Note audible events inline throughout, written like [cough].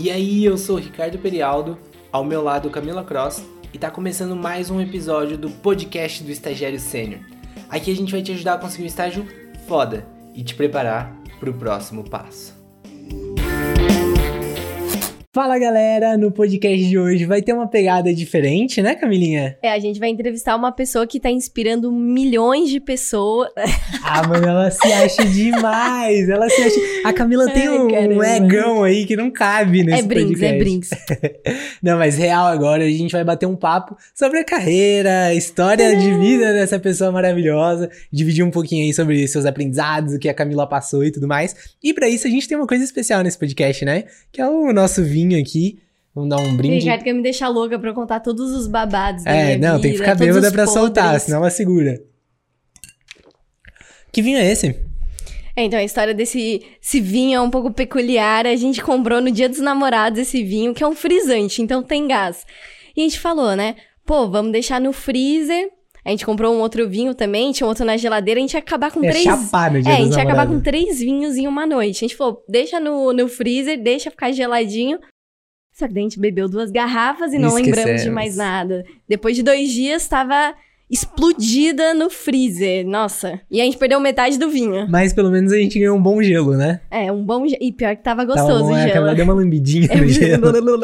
E aí, eu sou Ricardo Perialdo, ao meu lado Camila Cross, e tá começando mais um episódio do podcast do Estagiário Sênior. Aqui a gente vai te ajudar a conseguir um estágio foda e te preparar para o próximo passo. Fala galera, no podcast de hoje vai ter uma pegada diferente, né, Camilinha? É, a gente vai entrevistar uma pessoa que tá inspirando milhões de pessoas. Ah, mano, ela se acha demais. Ela se acha. A Camila tem um, um egão aí que não cabe nesse é brinks, podcast. É brinks, [laughs] Não, mas real agora a gente vai bater um papo sobre a carreira, a história de vida dessa pessoa maravilhosa, dividir um pouquinho aí sobre seus aprendizados, o que a Camila passou e tudo mais. E para isso a gente tem uma coisa especial nesse podcast, né? Que é o nosso vinho aqui. Vamos dar um brinde. Ricardo quer me deixar louca pra contar todos os babados da É, não, vida, tem que ficar bêbada pra soltar, senão ela segura. Que vinho é esse? É, então a história desse esse vinho é um pouco peculiar. A gente comprou no dia dos namorados esse vinho, que é um frisante, então tem gás. E a gente falou, né? Pô, vamos deixar no freezer. A gente comprou um outro vinho também, tinha um outro na geladeira, a gente ia acabar com É três. chapar no dia É, a gente ia acabar com três vinhos em uma noite. A gente falou, deixa no, no freezer, deixa ficar geladinho. Só que daí a gente bebeu duas garrafas e não lembramos de Esquecemos. mais nada. Depois de dois dias, tava explodida no freezer. Nossa. E a gente perdeu metade do vinho. Mas pelo menos a gente ganhou um bom gelo, né? É, um bom gelo. E pior que tava Tava gostoso bom, o é, gelo. Deu uma lambidinha [laughs] no gelo. [laughs]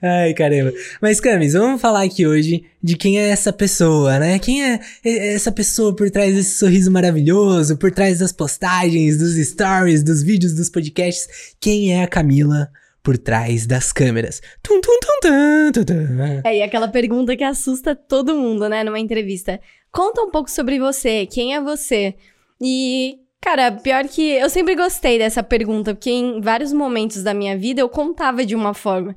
Ai, caramba. Mas, Camis, vamos falar aqui hoje de quem é essa pessoa, né? Quem é essa pessoa por trás desse sorriso maravilhoso, por trás das postagens, dos stories, dos vídeos, dos podcasts. Quem é a Camila por trás das câmeras? Tum, tum, tum. É, e aquela pergunta que assusta todo mundo, né, numa entrevista. Conta um pouco sobre você, quem é você? E, cara, pior que eu sempre gostei dessa pergunta, porque em vários momentos da minha vida eu contava de uma forma.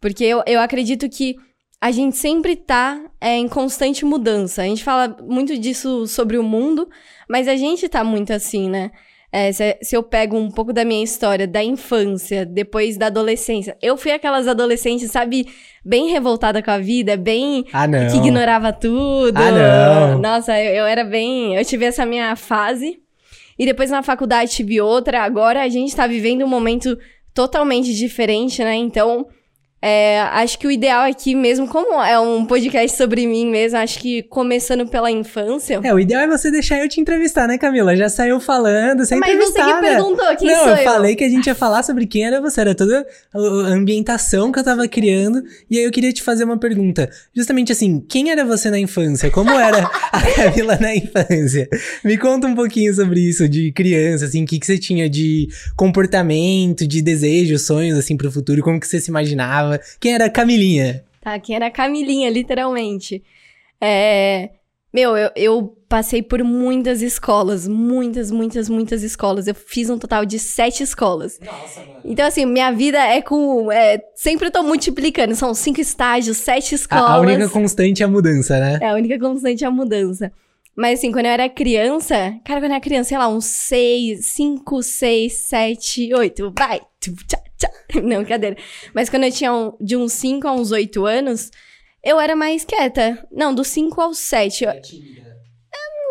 Porque eu, eu acredito que a gente sempre tá é, em constante mudança. A gente fala muito disso sobre o mundo, mas a gente tá muito assim, né? É, se, se eu pego um pouco da minha história, da infância, depois da adolescência, eu fui aquelas adolescentes, sabe, bem revoltada com a vida, bem Ah, não. que ignorava tudo. Ah, não. Nossa, eu, eu era bem. Eu tive essa minha fase. E depois na faculdade tive outra. Agora a gente tá vivendo um momento totalmente diferente, né? Então. É, acho que o ideal aqui mesmo, como é um podcast sobre mim mesmo, acho que começando pela infância. É, o ideal é você deixar eu te entrevistar, né, Camila? Já saiu falando, sem Mas você entrevistada. que perguntou, quem Não, sou eu eu? falei que a gente ia falar sobre quem era você, era toda a a ambientação que eu tava criando. E aí eu queria te fazer uma pergunta. Justamente assim, quem era você na infância? Como era a [laughs] Camila na infância? Me conta um pouquinho sobre isso, de criança, assim, o que, que você tinha de comportamento, de desejos, sonhos, assim, pro futuro, como que você se imaginava? Quem era a Camilinha? Tá, quem era a Camilinha, literalmente. É. Meu, eu, eu passei por muitas escolas, muitas, muitas, muitas escolas. Eu fiz um total de sete escolas. Nossa, mano. Então, assim, minha vida é com. É, sempre eu tô multiplicando. São cinco estágios, sete escolas. A, a única constante é a mudança, né? É, a única constante é a mudança. Mas, assim, quando eu era criança, cara, quando eu era criança, sei lá, uns seis, cinco, seis, sete, oito, vai! Tu, [laughs] Não, brincadeira. Mas quando eu tinha um- de uns cinco a uns oito anos, eu era mais quieta. Não, dos cinco aos sete. Eu,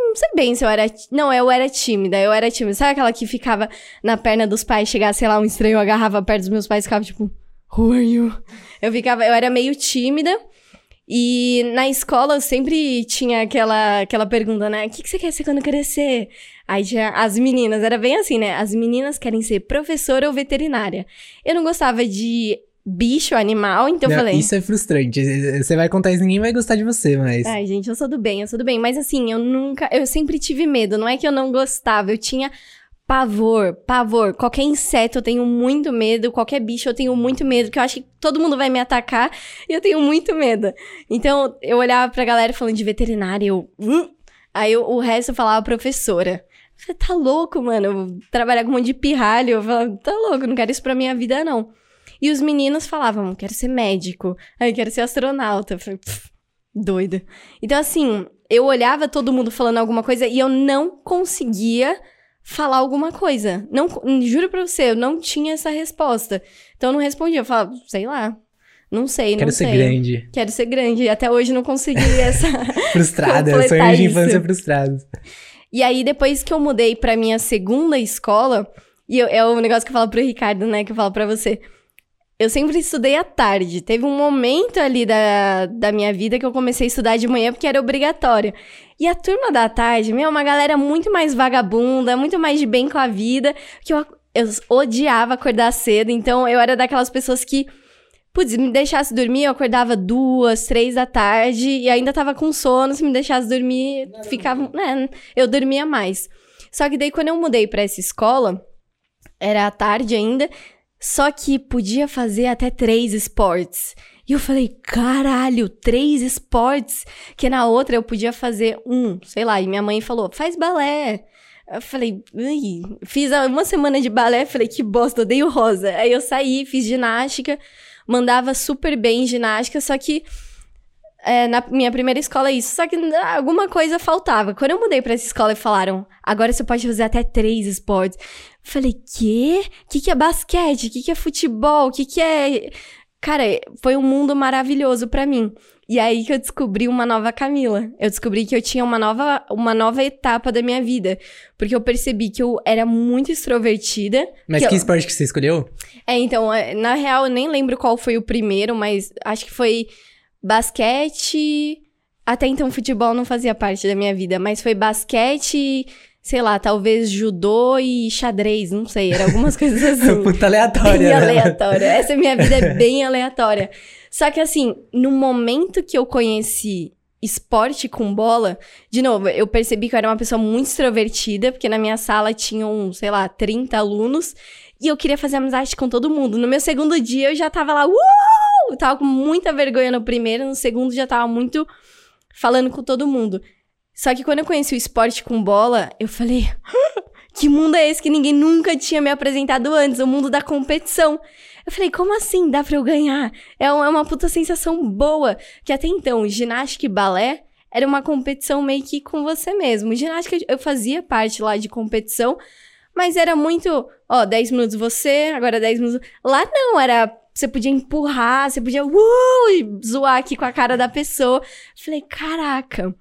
não sei bem se eu era. Não, eu era tímida, eu era tímida. Sabe aquela que ficava na perna dos pais, chegava, sei lá, um estranho, agarrava perto dos meus pais e ficava tipo, Who are you? Eu ficava, eu era meio tímida. E na escola eu sempre tinha aquela, aquela pergunta, né? O que, que você quer ser quando crescer? Aí tinha as meninas, era bem assim, né? As meninas querem ser professora ou veterinária. Eu não gostava de bicho, animal, então eu Não, falei. Isso é frustrante. Você vai contar isso, ninguém vai gostar de você, mas. Ai, gente, eu sou do bem, eu sou do bem. Mas assim, eu nunca. Eu sempre tive medo. Não é que eu não gostava, eu tinha pavor, pavor. Qualquer inseto eu tenho muito medo, qualquer bicho eu tenho muito medo, porque eu acho que todo mundo vai me atacar e eu tenho muito medo. Então, eu olhava pra galera falando de veterinária, eu. "Uh". Aí eu- o resto eu falava professora. Você tá louco, mano? Trabalhar com um monte de pirralho. Eu falava, tá louco, não quero isso pra minha vida, não. E os meninos falavam, quero ser médico, aí quero ser astronauta. Eu falei, "Pff, doida. Então, assim, eu olhava todo mundo falando alguma coisa e eu não conseguia falar alguma coisa. Não, juro pra você, eu não tinha essa resposta. Então eu não respondia, eu falava, sei lá. Não sei, não Quero sei. ser grande. Quero ser grande. E até hoje não consegui essa. [laughs] Frustrada, sonhos de infância frustrados. E aí, depois que eu mudei pra minha segunda escola, E eu, é o negócio que eu falo pro Ricardo, né? Que eu falo pra você. Eu sempre estudei à tarde. Teve um momento ali da, da minha vida que eu comecei a estudar de manhã porque era obrigatório. E a turma da tarde, meu, é uma galera muito mais vagabunda, muito mais de bem com a vida, que eu, eu odiava acordar cedo. Então eu era daquelas pessoas que Putz, me deixasse dormir, eu acordava duas, três da tarde e ainda tava com sono. Se me deixasse dormir, não, ficava. Né, eu dormia mais. Só que daí, quando eu mudei para essa escola, era à tarde ainda, só que podia fazer até três esportes. E eu falei, caralho, três esportes? Que na outra eu podia fazer um, sei lá. E minha mãe falou, faz balé. Eu falei, fiz uma semana de balé, falei, que bosta, odeio rosa. Aí eu saí, fiz ginástica mandava super bem em ginástica, só que é, na minha primeira escola é isso. Só que ah, alguma coisa faltava. Quando eu mudei para essa escola e falaram, agora você pode fazer até três esportes. Falei, quê? O que, que é basquete? O que, que é futebol? O que, que é. Cara, foi um mundo maravilhoso para mim. E aí que eu descobri uma nova Camila. Eu descobri que eu tinha uma nova, uma nova etapa da minha vida. Porque eu percebi que eu era muito extrovertida. Mas que, que eu... esporte que você escolheu? É, então, é, na real, eu nem lembro qual foi o primeiro, mas acho que foi basquete. Até então, futebol não fazia parte da minha vida, mas foi basquete, sei lá, talvez judô e xadrez, não sei, era algumas [laughs] coisas assim. Puta aleatória. Bem né? aleatória. Essa minha vida é bem [laughs] aleatória. Só que assim, no momento que eu conheci esporte com bola, de novo, eu percebi que eu era uma pessoa muito extrovertida, porque na minha sala tinham, sei lá, 30 alunos, e eu queria fazer amizade com todo mundo. No meu segundo dia eu já tava lá, uh! Tava com muita vergonha no primeiro, no segundo já tava muito falando com todo mundo. Só que quando eu conheci o esporte com bola, eu falei, que mundo é esse que ninguém nunca tinha me apresentado antes? O mundo da competição. Eu falei, como assim dá pra eu ganhar? É uma, é uma puta sensação boa. Que até então, ginástica e balé era uma competição meio que com você mesmo. Ginástica, eu fazia parte lá de competição, mas era muito, ó, 10 minutos você, agora 10 minutos. Lá não, era. Você podia empurrar, você podia uh, zoar aqui com a cara da pessoa. Falei, caraca.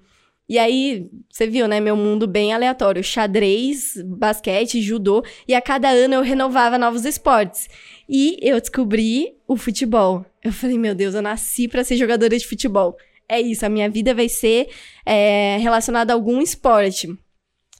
E aí, você viu, né? Meu mundo bem aleatório. Xadrez, basquete, judô. E a cada ano eu renovava novos esportes. E eu descobri o futebol. Eu falei, meu Deus, eu nasci para ser jogadora de futebol. É isso, a minha vida vai ser é, relacionada a algum esporte.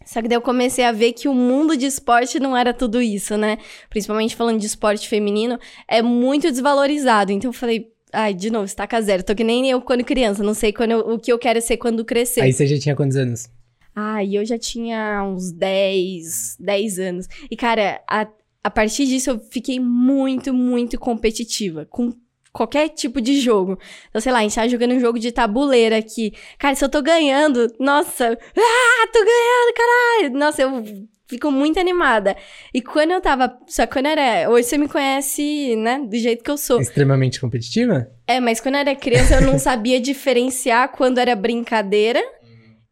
Só que daí eu comecei a ver que o mundo de esporte não era tudo isso, né? Principalmente falando de esporte feminino, é muito desvalorizado. Então eu falei, Ai, de novo, estaca zero. Tô que nem eu quando criança, não sei quando eu, o que eu quero ser quando crescer. Aí você já tinha quantos anos? Ai, eu já tinha uns 10, 10 anos. E, cara, a, a partir disso eu fiquei muito, muito competitiva. Com qualquer tipo de jogo. Então, sei lá, a gente tá jogando um jogo de tabuleira aqui. Cara, se eu tô ganhando, nossa, [laughs] ah, tô ganhando, caralho! Nossa, eu fico muito animada. E quando eu tava. Só quando era. Hoje você me conhece, né? Do jeito que eu sou. Extremamente competitiva? É, mas quando eu era criança eu não [laughs] sabia diferenciar quando era brincadeira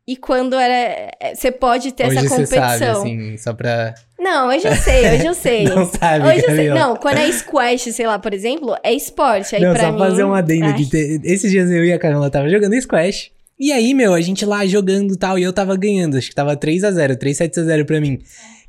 e quando era. É, você pode ter hoje essa competição. Você sabe, assim, só pra. Não, hoje eu sei, hoje eu sei. [laughs] não sabe, Hoje eu sei. Não, quando é squash, sei lá, por exemplo, é esporte. Aí não, pra só mim. fazer um adendo Ai. aqui. Esses dias eu e a Camila tava jogando squash. E aí, meu, a gente lá jogando e tal, e eu tava ganhando. Acho que tava 3x0, 3-7x0 pra mim.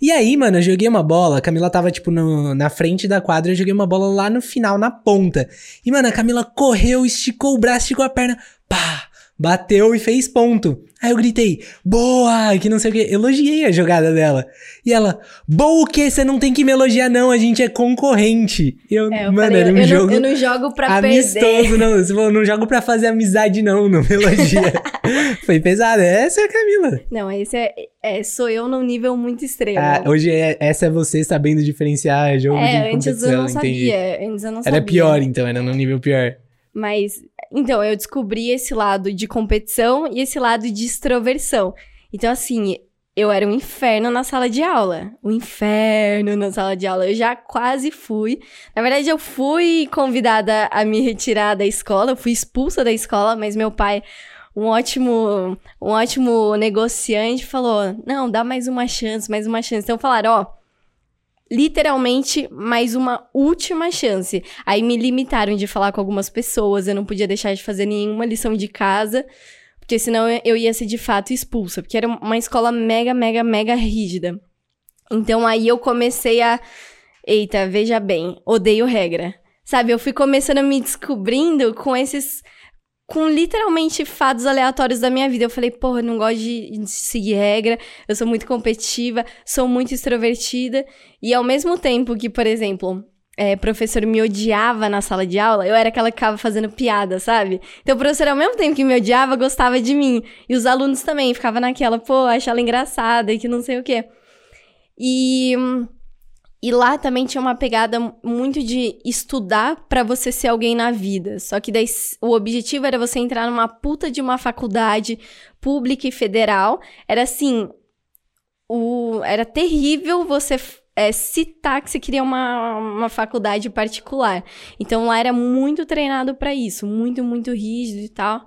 E aí, mano, eu joguei uma bola, a Camila tava, tipo, no- na frente da quadra, eu joguei uma bola lá no final, na ponta. E, mano, a Camila correu, esticou o braço, esticou a perna, pá, bateu e fez ponto. Aí eu gritei, boa, que não sei o que, elogiei a jogada dela. E ela, boa o quê? Você não tem que me elogiar não, a gente é concorrente. E eu, É, eu mano, falei, era um eu, jogo não, eu não jogo pra amistoso, perder. não. Você falou, não jogo pra fazer amizade não, não me elogia. [laughs] Foi pesado, essa é a Camila. Não, esse é, é- Sou eu num nível muito extremo. Ah, hoje é- essa é você sabendo diferenciar jogo de é, antes competição, eu não entendi. sabia. Antes eu não sabia. Era pior então, era num nível pior. Mas, então, eu descobri esse lado de competição e esse lado de extroversão. Então, assim, eu era um inferno na sala de aula. Um inferno na sala de aula. Eu já quase fui. Na verdade, eu fui convidada a me retirar da escola. Eu fui expulsa da escola, mas meu pai, um ótimo, um ótimo negociante, falou: não, dá mais uma chance, mais uma chance. Então falaram, ó literalmente mais uma última chance. Aí me limitaram de falar com algumas pessoas, eu não podia deixar de fazer nenhuma lição de casa, porque senão eu ia ser de fato expulsa, porque era uma escola mega, mega, mega rígida. Então aí eu comecei a. Eita, veja bem, odeio regra. Sabe, eu fui começando a me descobrindo com esses. Com literalmente fatos aleatórios da minha vida. Eu falei, porra, não gosto de, de seguir regra, eu sou muito competitiva, sou muito extrovertida. E ao mesmo tempo que, por exemplo, é, professor me odiava na sala de aula, eu era aquela que ficava fazendo piada, sabe? Então o professor, ao mesmo tempo que me odiava, gostava de mim. E os alunos também, ficava naquela, pô, acha ela engraçada e que não sei o quê. E, e lá também tinha uma pegada muito de estudar para você ser alguém na vida. Só que daí o objetivo era você entrar numa puta de uma faculdade pública e federal. Era assim, o, era terrível você é, citar que você queria uma, uma faculdade particular. Então lá era muito treinado para isso, muito, muito rígido e tal.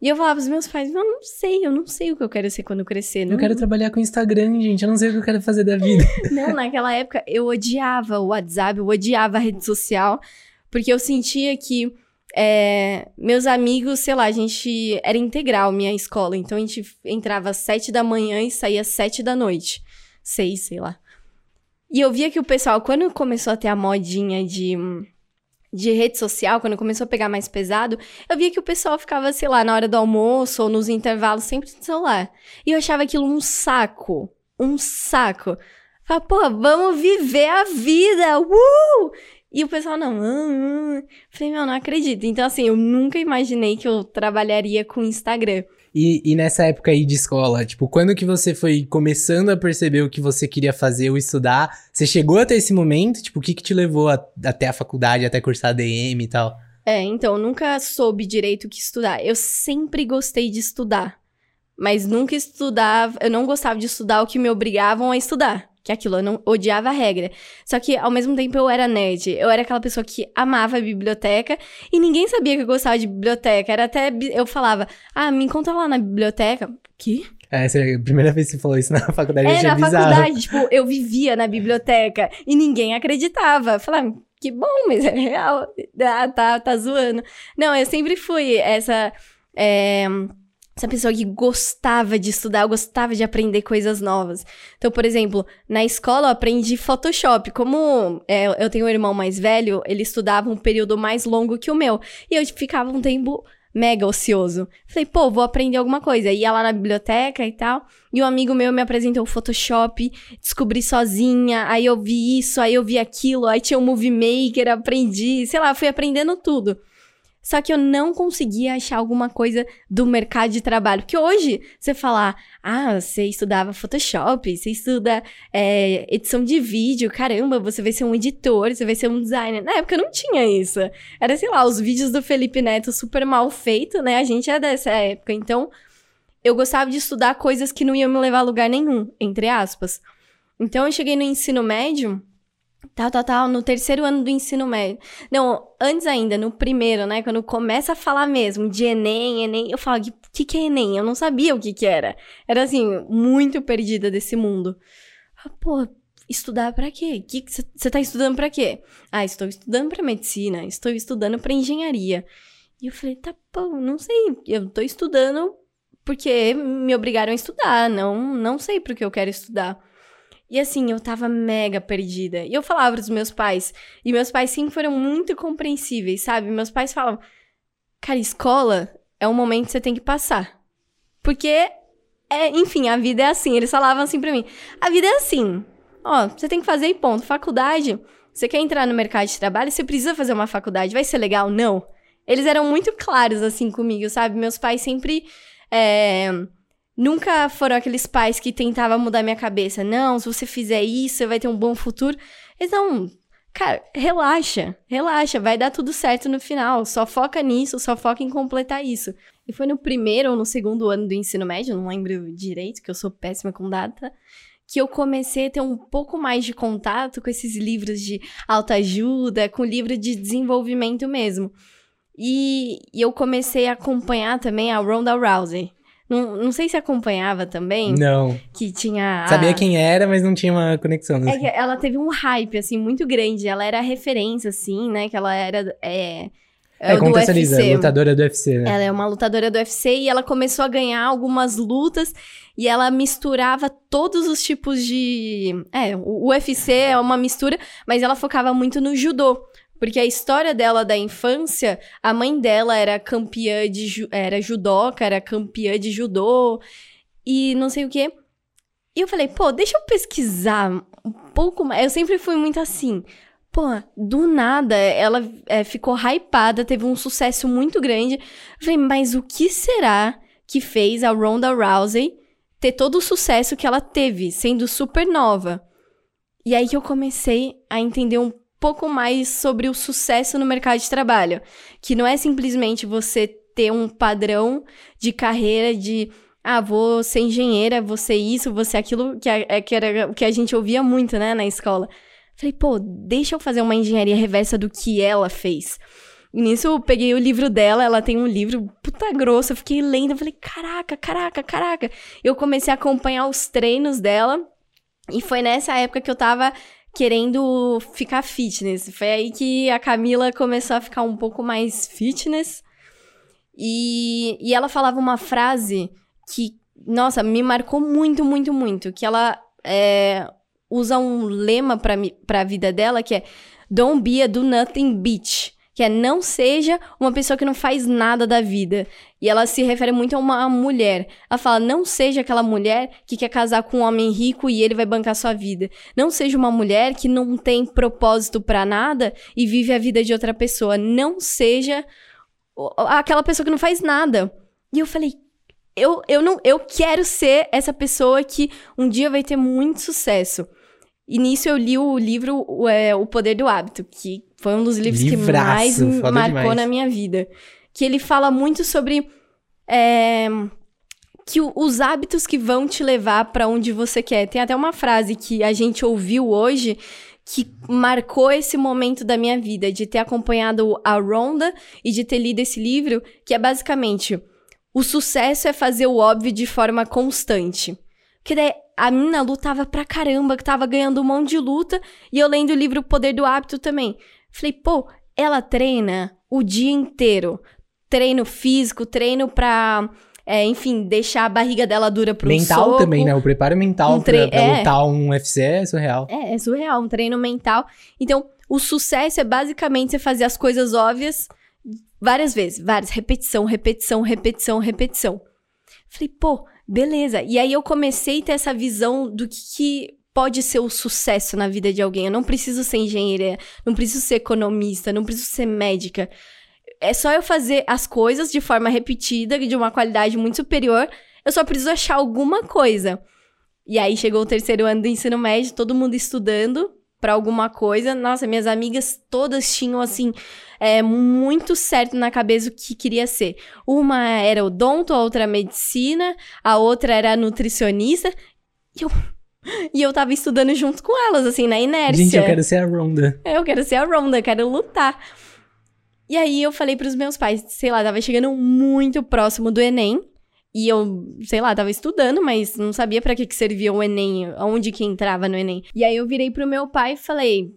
E eu falava pros meus pais, eu não sei, eu não sei o que eu quero ser quando eu crescer. Não... Eu quero trabalhar com Instagram, gente, eu não sei o que eu quero fazer da vida. [laughs] não, naquela época eu odiava o WhatsApp, eu odiava a rede social, porque eu sentia que é, meus amigos, sei lá, a gente era integral, minha escola, então a gente entrava às sete da manhã e saía às sete da noite. Seis, sei lá. E eu via que o pessoal, quando começou a ter a modinha de, de rede social, quando começou a pegar mais pesado, eu via que o pessoal ficava, sei lá, na hora do almoço ou nos intervalos, sempre no celular. E eu achava aquilo um saco. Um saco. Falei, pô, vamos viver a vida! Uh! E o pessoal, não. Uh. Falei, meu, não acredito. Então, assim, eu nunca imaginei que eu trabalharia com Instagram. E, e, nessa época aí de escola, tipo, quando que você foi começando a perceber o que você queria fazer ou estudar? Você chegou até esse momento? Tipo, o que que te levou a, até a faculdade, até cursar DM e tal? É, então, eu nunca soube direito o que estudar. Eu sempre gostei de estudar. Mas nunca estudava, eu não gostava de estudar o que me obrigavam a estudar que aquilo, eu não odiava a regra. Só que ao mesmo tempo eu era nerd. Eu era aquela pessoa que amava a biblioteca e ninguém sabia que eu gostava de biblioteca. Era até eu falava: "Ah, me encontra lá na biblioteca". Que? É, essa é a primeira vez que você falou isso na [laughs] faculdade. É, na bizarro. faculdade, tipo, eu vivia na biblioteca e ninguém acreditava. Falava, que bom, mas é real. Ah, tá, tá zoando. Não, eu sempre fui essa. É, essa pessoa que gostava de estudar, gostava de aprender coisas novas. Então, por exemplo, na escola eu aprendi Photoshop. Como é, eu tenho um irmão mais velho, ele estudava um período mais longo que o meu. E eu ficava um tempo mega ocioso. Falei, pô, vou aprender alguma coisa. Ia lá na biblioteca e tal. E um amigo meu me apresentou o Photoshop, descobri sozinha. Aí eu vi isso, aí eu vi aquilo. Aí tinha o um Movie Maker, aprendi. Sei lá, fui aprendendo tudo. Só que eu não conseguia achar alguma coisa do mercado de trabalho. Porque hoje, você falar, ah, você estudava Photoshop, você estuda é, edição de vídeo, caramba, você vai ser um editor, você vai ser um designer. Na época não tinha isso. Era, sei lá, os vídeos do Felipe Neto super mal feito, né? A gente é dessa época. Então, eu gostava de estudar coisas que não iam me levar a lugar nenhum, entre aspas. Então, eu cheguei no ensino médio Tal, tal, tal, no terceiro ano do ensino médio. Não, antes ainda, no primeiro, né? Quando começa a falar mesmo de Enem, Enem, eu falo, o que, que é Enem? Eu não sabia o que que era. Era assim, muito perdida desse mundo. Ah, pô, estudar para quê? Que você tá estudando para quê? Ah, estou estudando para medicina, estou estudando para engenharia. E eu falei, tá pô, não sei, eu tô estudando porque me obrigaram a estudar, não, não sei porque eu quero estudar. E assim, eu tava mega perdida. E eu falava pros meus pais. E meus pais sempre foram muito compreensíveis, sabe? Meus pais falavam: Cara, escola é um momento que você tem que passar. Porque, é, enfim, a vida é assim. Eles falavam assim pra mim: A vida é assim. Ó, você tem que fazer e ponto. Faculdade, você quer entrar no mercado de trabalho, você precisa fazer uma faculdade. Vai ser legal? Não. Eles eram muito claros assim comigo, sabe? Meus pais sempre. É Nunca foram aqueles pais que tentavam mudar minha cabeça. Não, se você fizer isso, você vai ter um bom futuro. Então, cara, relaxa, relaxa, vai dar tudo certo no final. Só foca nisso, só foca em completar isso. E foi no primeiro ou no segundo ano do ensino médio, não lembro direito, que eu sou péssima com data, que eu comecei a ter um pouco mais de contato com esses livros de autoajuda, com livro de desenvolvimento mesmo. E, e eu comecei a acompanhar também a Ronda Rousey. Não, não sei se acompanhava também. Não. Que tinha. A... Sabia quem era, mas não tinha uma conexão. É que ela teve um hype, assim, muito grande. Ela era referência, assim, né? Que ela era. É... É, é contextualiza, lutadora do UFC, né? Ela é uma lutadora do UFC e ela começou a ganhar algumas lutas. e ela misturava todos os tipos de. É, o UFC é uma mistura, mas ela focava muito no judô. Porque a história dela da infância, a mãe dela era campeã de. ju- Era judoca, era campeã de judô e não sei o quê. E eu falei, pô, deixa eu pesquisar um pouco mais. Eu sempre fui muito assim. Pô, do nada, ela é, ficou hypada, teve um sucesso muito grande. Eu falei, mas o que será que fez a Ronda Rousey ter todo o sucesso que ela teve, sendo super nova? E aí que eu comecei a entender um pouco mais sobre o sucesso no mercado de trabalho. Que não é simplesmente você ter um padrão de carreira de ah, vou ser engenheira, vou ser isso, vou ser aquilo, que, é, que era o que a gente ouvia muito, né, na escola. Falei, pô, deixa eu fazer uma engenharia reversa do que ela fez. E nisso eu peguei o livro dela, ela tem um livro puta grosso, eu fiquei lendo, eu falei, caraca, caraca, caraca. Eu comecei a acompanhar os treinos dela, e foi nessa época que eu tava querendo ficar fitness. Foi aí que a Camila começou a ficar um pouco mais fitness. E, e ela falava uma frase que, nossa, me marcou muito, muito, muito. Que ela é, usa um lema mi- pra vida dela que é Don't be a do nothing bitch. Que é não seja uma pessoa que não faz nada da vida. E ela se refere muito a uma mulher. Ela fala: não seja aquela mulher que quer casar com um homem rico e ele vai bancar sua vida. Não seja uma mulher que não tem propósito pra nada e vive a vida de outra pessoa. Não seja aquela pessoa que não faz nada. E eu falei, eu, eu não eu quero ser essa pessoa que um dia vai ter muito sucesso. E nisso eu li o livro o, é, o Poder do Hábito, que foi um dos livros que Livraço, mais me foda marcou demais. na minha vida. Que ele fala muito sobre é, que o- os hábitos que vão te levar pra onde você quer. Tem até uma frase que a gente ouviu hoje que marcou esse momento da minha vida, de ter acompanhado a Ronda e de ter lido esse livro, que é basicamente o sucesso é fazer o óbvio de forma constante. Porque daí a mina lutava pra caramba, que tava ganhando um monte de luta, e eu lendo o livro O Poder do Hábito também. Falei, pô, ela treina o dia inteiro. Treino físico, treino pra, é, enfim, deixar a barriga dela dura pro mental soco. também, né? O preparo mental Um tre- pra, pra é. lutar um UFC é surreal. É, é surreal, um treino mental. Então, o sucesso é basicamente você fazer as coisas óbvias várias vezes, várias, repetição, repetição, repetição, repetição. Falei, pô, beleza. E aí eu comecei a ter essa visão do que, que pode ser o sucesso na vida de alguém. Eu não preciso ser engenheira, não preciso ser economista, não preciso ser médica. É só eu fazer as coisas de forma repetida, de uma qualidade muito superior. Eu só preciso achar alguma coisa. E aí chegou o terceiro ano do ensino médio, todo mundo estudando pra alguma coisa. Nossa, minhas amigas todas tinham assim é, muito certo na cabeça o que queria ser. Uma era odonto, a outra medicina, a outra era nutricionista. E eu, [laughs] e eu tava estudando junto com elas, assim, na inércia. Gente, eu quero ser a Ronda. Eu quero ser a Ronda, quero lutar. E aí eu falei pros meus pais, sei lá, tava chegando muito próximo do Enem. E eu, sei lá, tava estudando, mas não sabia pra que, que servia o Enem, aonde que entrava no Enem. E aí eu virei pro meu pai e falei: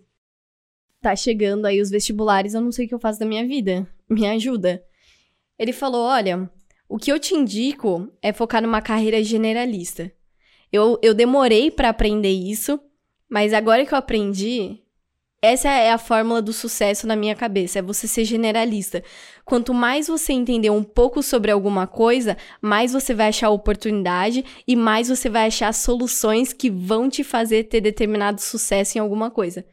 Tá chegando aí os vestibulares, eu não sei o que eu faço da minha vida. Me ajuda. Ele falou: Olha, o que eu te indico é focar numa carreira generalista. Eu, eu demorei pra aprender isso, mas agora que eu aprendi, essa é a fórmula do sucesso na minha cabeça, é você ser generalista. Quanto mais você entender um pouco sobre alguma coisa, mais você vai achar oportunidade e mais você vai achar soluções que vão te fazer ter determinado sucesso em alguma coisa.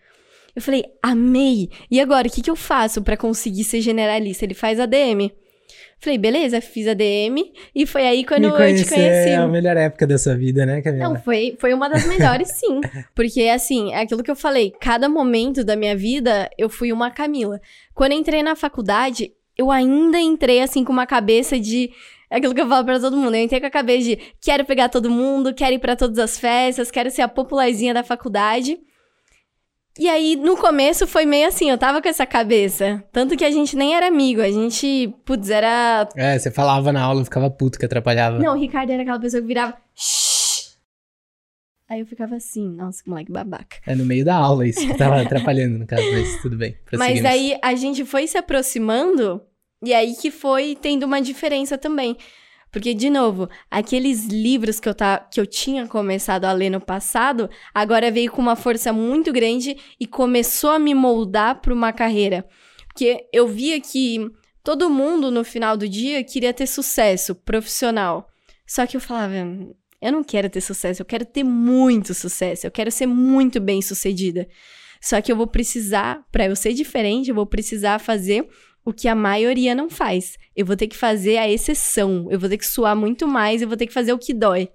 Eu falei, amei! E agora, o que, que eu faço pra conseguir ser generalista? Ele faz ADM. Falei, beleza, fiz ADM e foi aí quando Me eu te conheci. é a melhor época da sua vida, né, Camila? Não, foi, foi uma das melhores, sim. [laughs] Porque, assim, é aquilo que eu falei, cada momento da minha vida eu fui uma Camila. Quando eu entrei na faculdade, eu ainda entrei, assim, com uma cabeça de. É aquilo que eu falo pra todo mundo. Eu entrei com a cabeça de quero pegar todo mundo, quero ir pra todas as festas, quero ser a popularzinha da faculdade. E aí, no começo, foi meio assim, eu tava com essa cabeça. Tanto que a gente nem era amigo, a gente, putz, era É, você falava na aula, eu ficava puto que atrapalhava. não, o Ricardo era aquela pessoa que virava. "Shh". Aí eu ficava assim, nossa, que moleque babaca. É no meio da aula isso que tava atrapalhando, no caso, mas tudo bem. Mas aí a gente foi se aproximando, e aí que foi tendo uma diferença também. Porque, de novo, aqueles livros que eu, tá, que eu tinha começado a ler no passado, agora veio com uma força muito grande e começou a me moldar para uma carreira. Porque eu via que todo mundo, no final do dia, queria ter sucesso profissional. Só que eu falava, eu não quero ter sucesso, eu quero ter muito sucesso, eu quero ser muito bem sucedida. Só que eu vou precisar, para eu ser diferente, eu vou precisar fazer o que a maioria não faz. Eu vou ter que fazer a exceção, eu vou ter que suar muito mais, eu vou ter que fazer o que dói.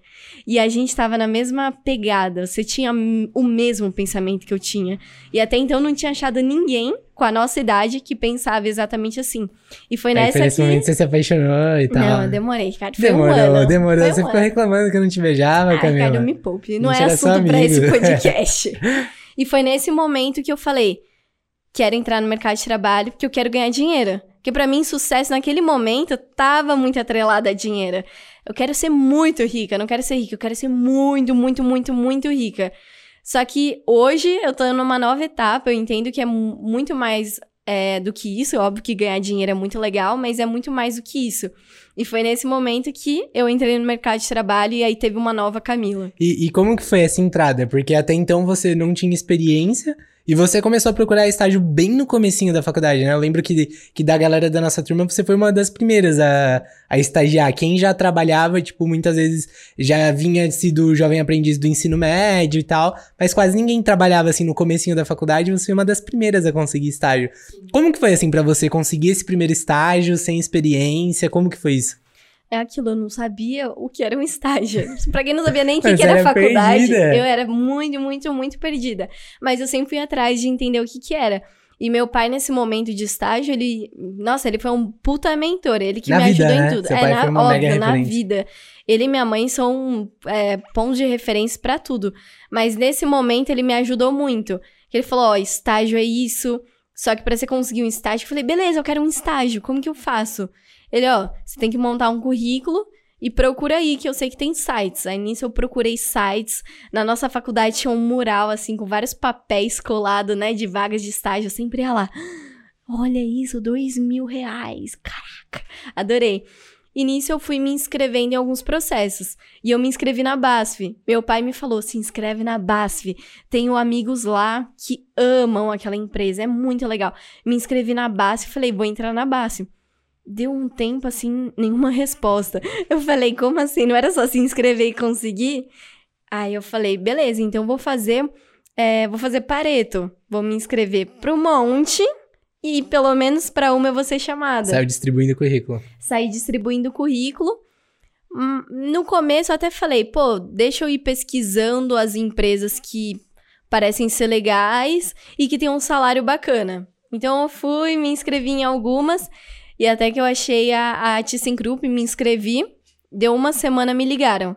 E a gente estava na mesma pegada, você tinha o mesmo pensamento que eu tinha. E até então não tinha achado ninguém com a nossa idade que pensava exatamente assim. E foi nessa Aí, nesse que... momento você se apaixonou e tal. Não, eu demorei, Ricardo. Foi demorou, um ano. demorou. Foi um você ficou ano. reclamando que eu não te beijava, Ah, Camila. Ricardo, me poupe. Não A é assunto pra esse [laughs] podcast. e foi nesse momento que eu falei: quero entrar no mercado de trabalho porque eu quero ganhar dinheiro. Porque pra mim, sucesso naquele momento tava muito atrelado a dinheiro. Eu quero ser muito rica, não quero ser rica, eu quero ser muito, muito, muito, muito rica. Só que hoje eu tô numa nova etapa, eu entendo que é mu- muito mais é, do que isso. Óbvio que ganhar dinheiro é muito legal, mas é muito mais do que isso. E foi nesse momento que eu entrei no mercado de trabalho e aí teve uma nova Camila. E, e como que foi essa entrada? Porque até então você não tinha experiência e você começou a procurar estágio bem no comecinho da faculdade, né? Eu lembro que, que da galera da nossa turma você foi uma das primeiras a, a estagiar. Quem já trabalhava, tipo, muitas vezes já vinha sido jovem aprendiz do ensino médio e tal, mas quase ninguém trabalhava assim no comecinho da faculdade, você foi uma das primeiras a conseguir estágio. Como que foi assim pra você conseguir esse primeiro estágio sem experiência? Como que foi isso? É aquilo, eu não sabia o que era um estágio. [laughs] pra quem não sabia nem o que, que era era faculdade, perdida. eu era muito, muito, muito perdida. Mas eu sempre fui atrás de entender o que que era. E meu pai, nesse momento de estágio, ele. Nossa, ele foi um puta mentor. Ele que Na me vida, ajudou né? em tudo. Seu é, pai na, óbvio, na vida. Ele e minha mãe são é, pontos de referência pra tudo. Mas nesse momento ele me ajudou muito. Ele falou: ó, estágio é isso. Só que pra você conseguir um estágio, eu falei: beleza, eu quero um estágio. Como que eu faço? Ele, ó, você tem que montar um currículo e procura aí, que eu sei que tem sites. Aí nisso eu procurei sites. Na nossa faculdade tinha um mural, assim, com vários papéis colados, né, de vagas de estágio. Eu sempre ia lá. Olha isso, dois mil reais. Caraca, adorei. Nisso eu fui me inscrevendo em alguns processos. E eu me inscrevi na BASF. Meu pai me falou: se inscreve na BASF. Tenho amigos lá que amam aquela empresa. É muito legal. Me inscrevi na BASF e falei: vou entrar na BASF. Deu um tempo assim, nenhuma resposta. Eu falei: como assim? Não era só se inscrever e conseguir? Aí eu falei: beleza, então vou fazer. é, vou fazer pareto. Vou me inscrever para um monte. E pelo menos para uma eu vou ser chamada Saiu distribuindo currículo. saí distribuindo currículo. Hum, No começo eu até falei, pô, deixa eu ir pesquisando as empresas que parecem ser legais e que tem um salário bacana. Então eu fui, me inscrevi em algumas e até que eu achei a, a ThyssenKrupp, me inscrevi. Deu uma semana, me ligaram.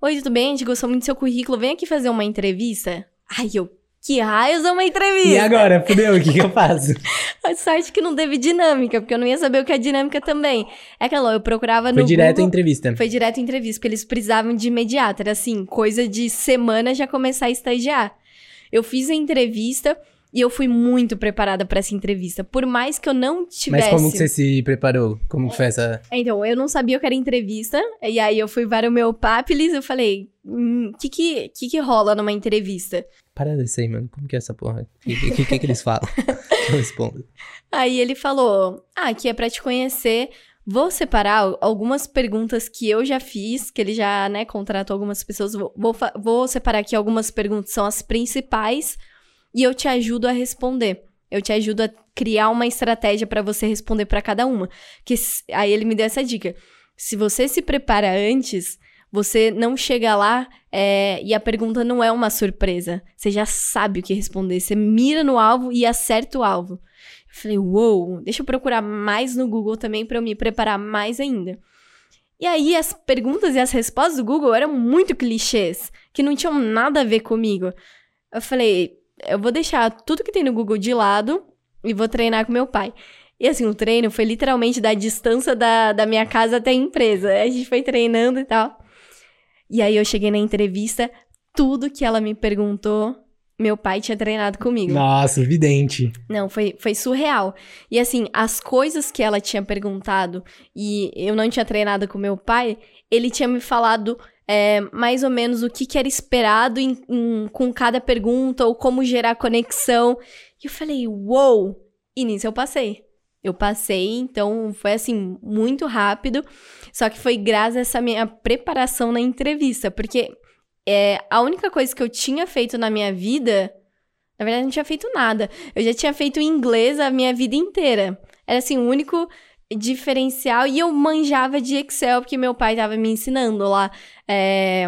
Oi, tudo bem? A gente gostou muito do seu currículo. Vem aqui fazer uma entrevista. Ai, eu, que raios é uma entrevista? E agora, fudeu, o que que eu faço? [laughs] A sorte que não teve dinâmica, porque eu não ia saber o que é dinâmica também. É aquela, eu procurava no Foi direto Google... entrevista. Foi direto entrevista, porque eles precisavam de imediato. Era assim, coisa de semana já começar a estagiar. Eu fiz a entrevista e eu fui muito preparada pra essa entrevista. Por mais que eu não tivesse. Mas como que você se preparou? Como que foi essa... Então, eu não sabia o que era entrevista. E aí eu fui para o meu Papeles eu falei: o que, que, que que rola numa entrevista? Para desse aí, mano. Como que é essa porra? O que, que, que, que eles falam? [laughs] [laughs] eu respondo. Aí ele falou: Ah, aqui é pra te conhecer. Vou separar algumas perguntas que eu já fiz, que ele já, né, contratou algumas pessoas. Vou, vou, vou separar aqui algumas perguntas, são as principais, e eu te ajudo a responder. Eu te ajudo a criar uma estratégia pra você responder pra cada uma. Que aí ele me deu essa dica. Se você se prepara antes, você não chega lá é, e a pergunta não é uma surpresa. Você já sabe o que responder. Você mira no alvo e acerta o alvo. Eu falei, uou, deixa eu procurar mais no Google também pra eu me preparar mais ainda. E aí, as perguntas e as respostas do Google eram muito clichês, que não tinham nada a ver comigo. Eu falei, eu vou deixar tudo que tem no Google de lado e vou treinar com meu pai. E assim, o treino foi literalmente da distância da, da minha casa até a empresa. A gente foi treinando e tal. E aí eu cheguei na entrevista, tudo que ela me perguntou, Meu pai tinha treinado comigo. Nossa, vidente. Não, foi, foi surreal. E assim, as coisas que ela tinha perguntado e eu não tinha treinado com meu pai, ele tinha me falado é, mais ou menos o que, que era esperado em, em, com cada pergunta ou como gerar conexão. E eu falei, uou! Wow! E nisso eu passei. Eu passei, então foi assim, muito rápido. Só que foi graças a essa minha preparação na entrevista, porque é, a única coisa que eu tinha feito na minha vida, na verdade, não tinha feito nada. Eu já tinha feito inglês a minha vida inteira. Era assim, o único diferencial. E eu manjava de Excel, porque meu pai estava me ensinando lá. É,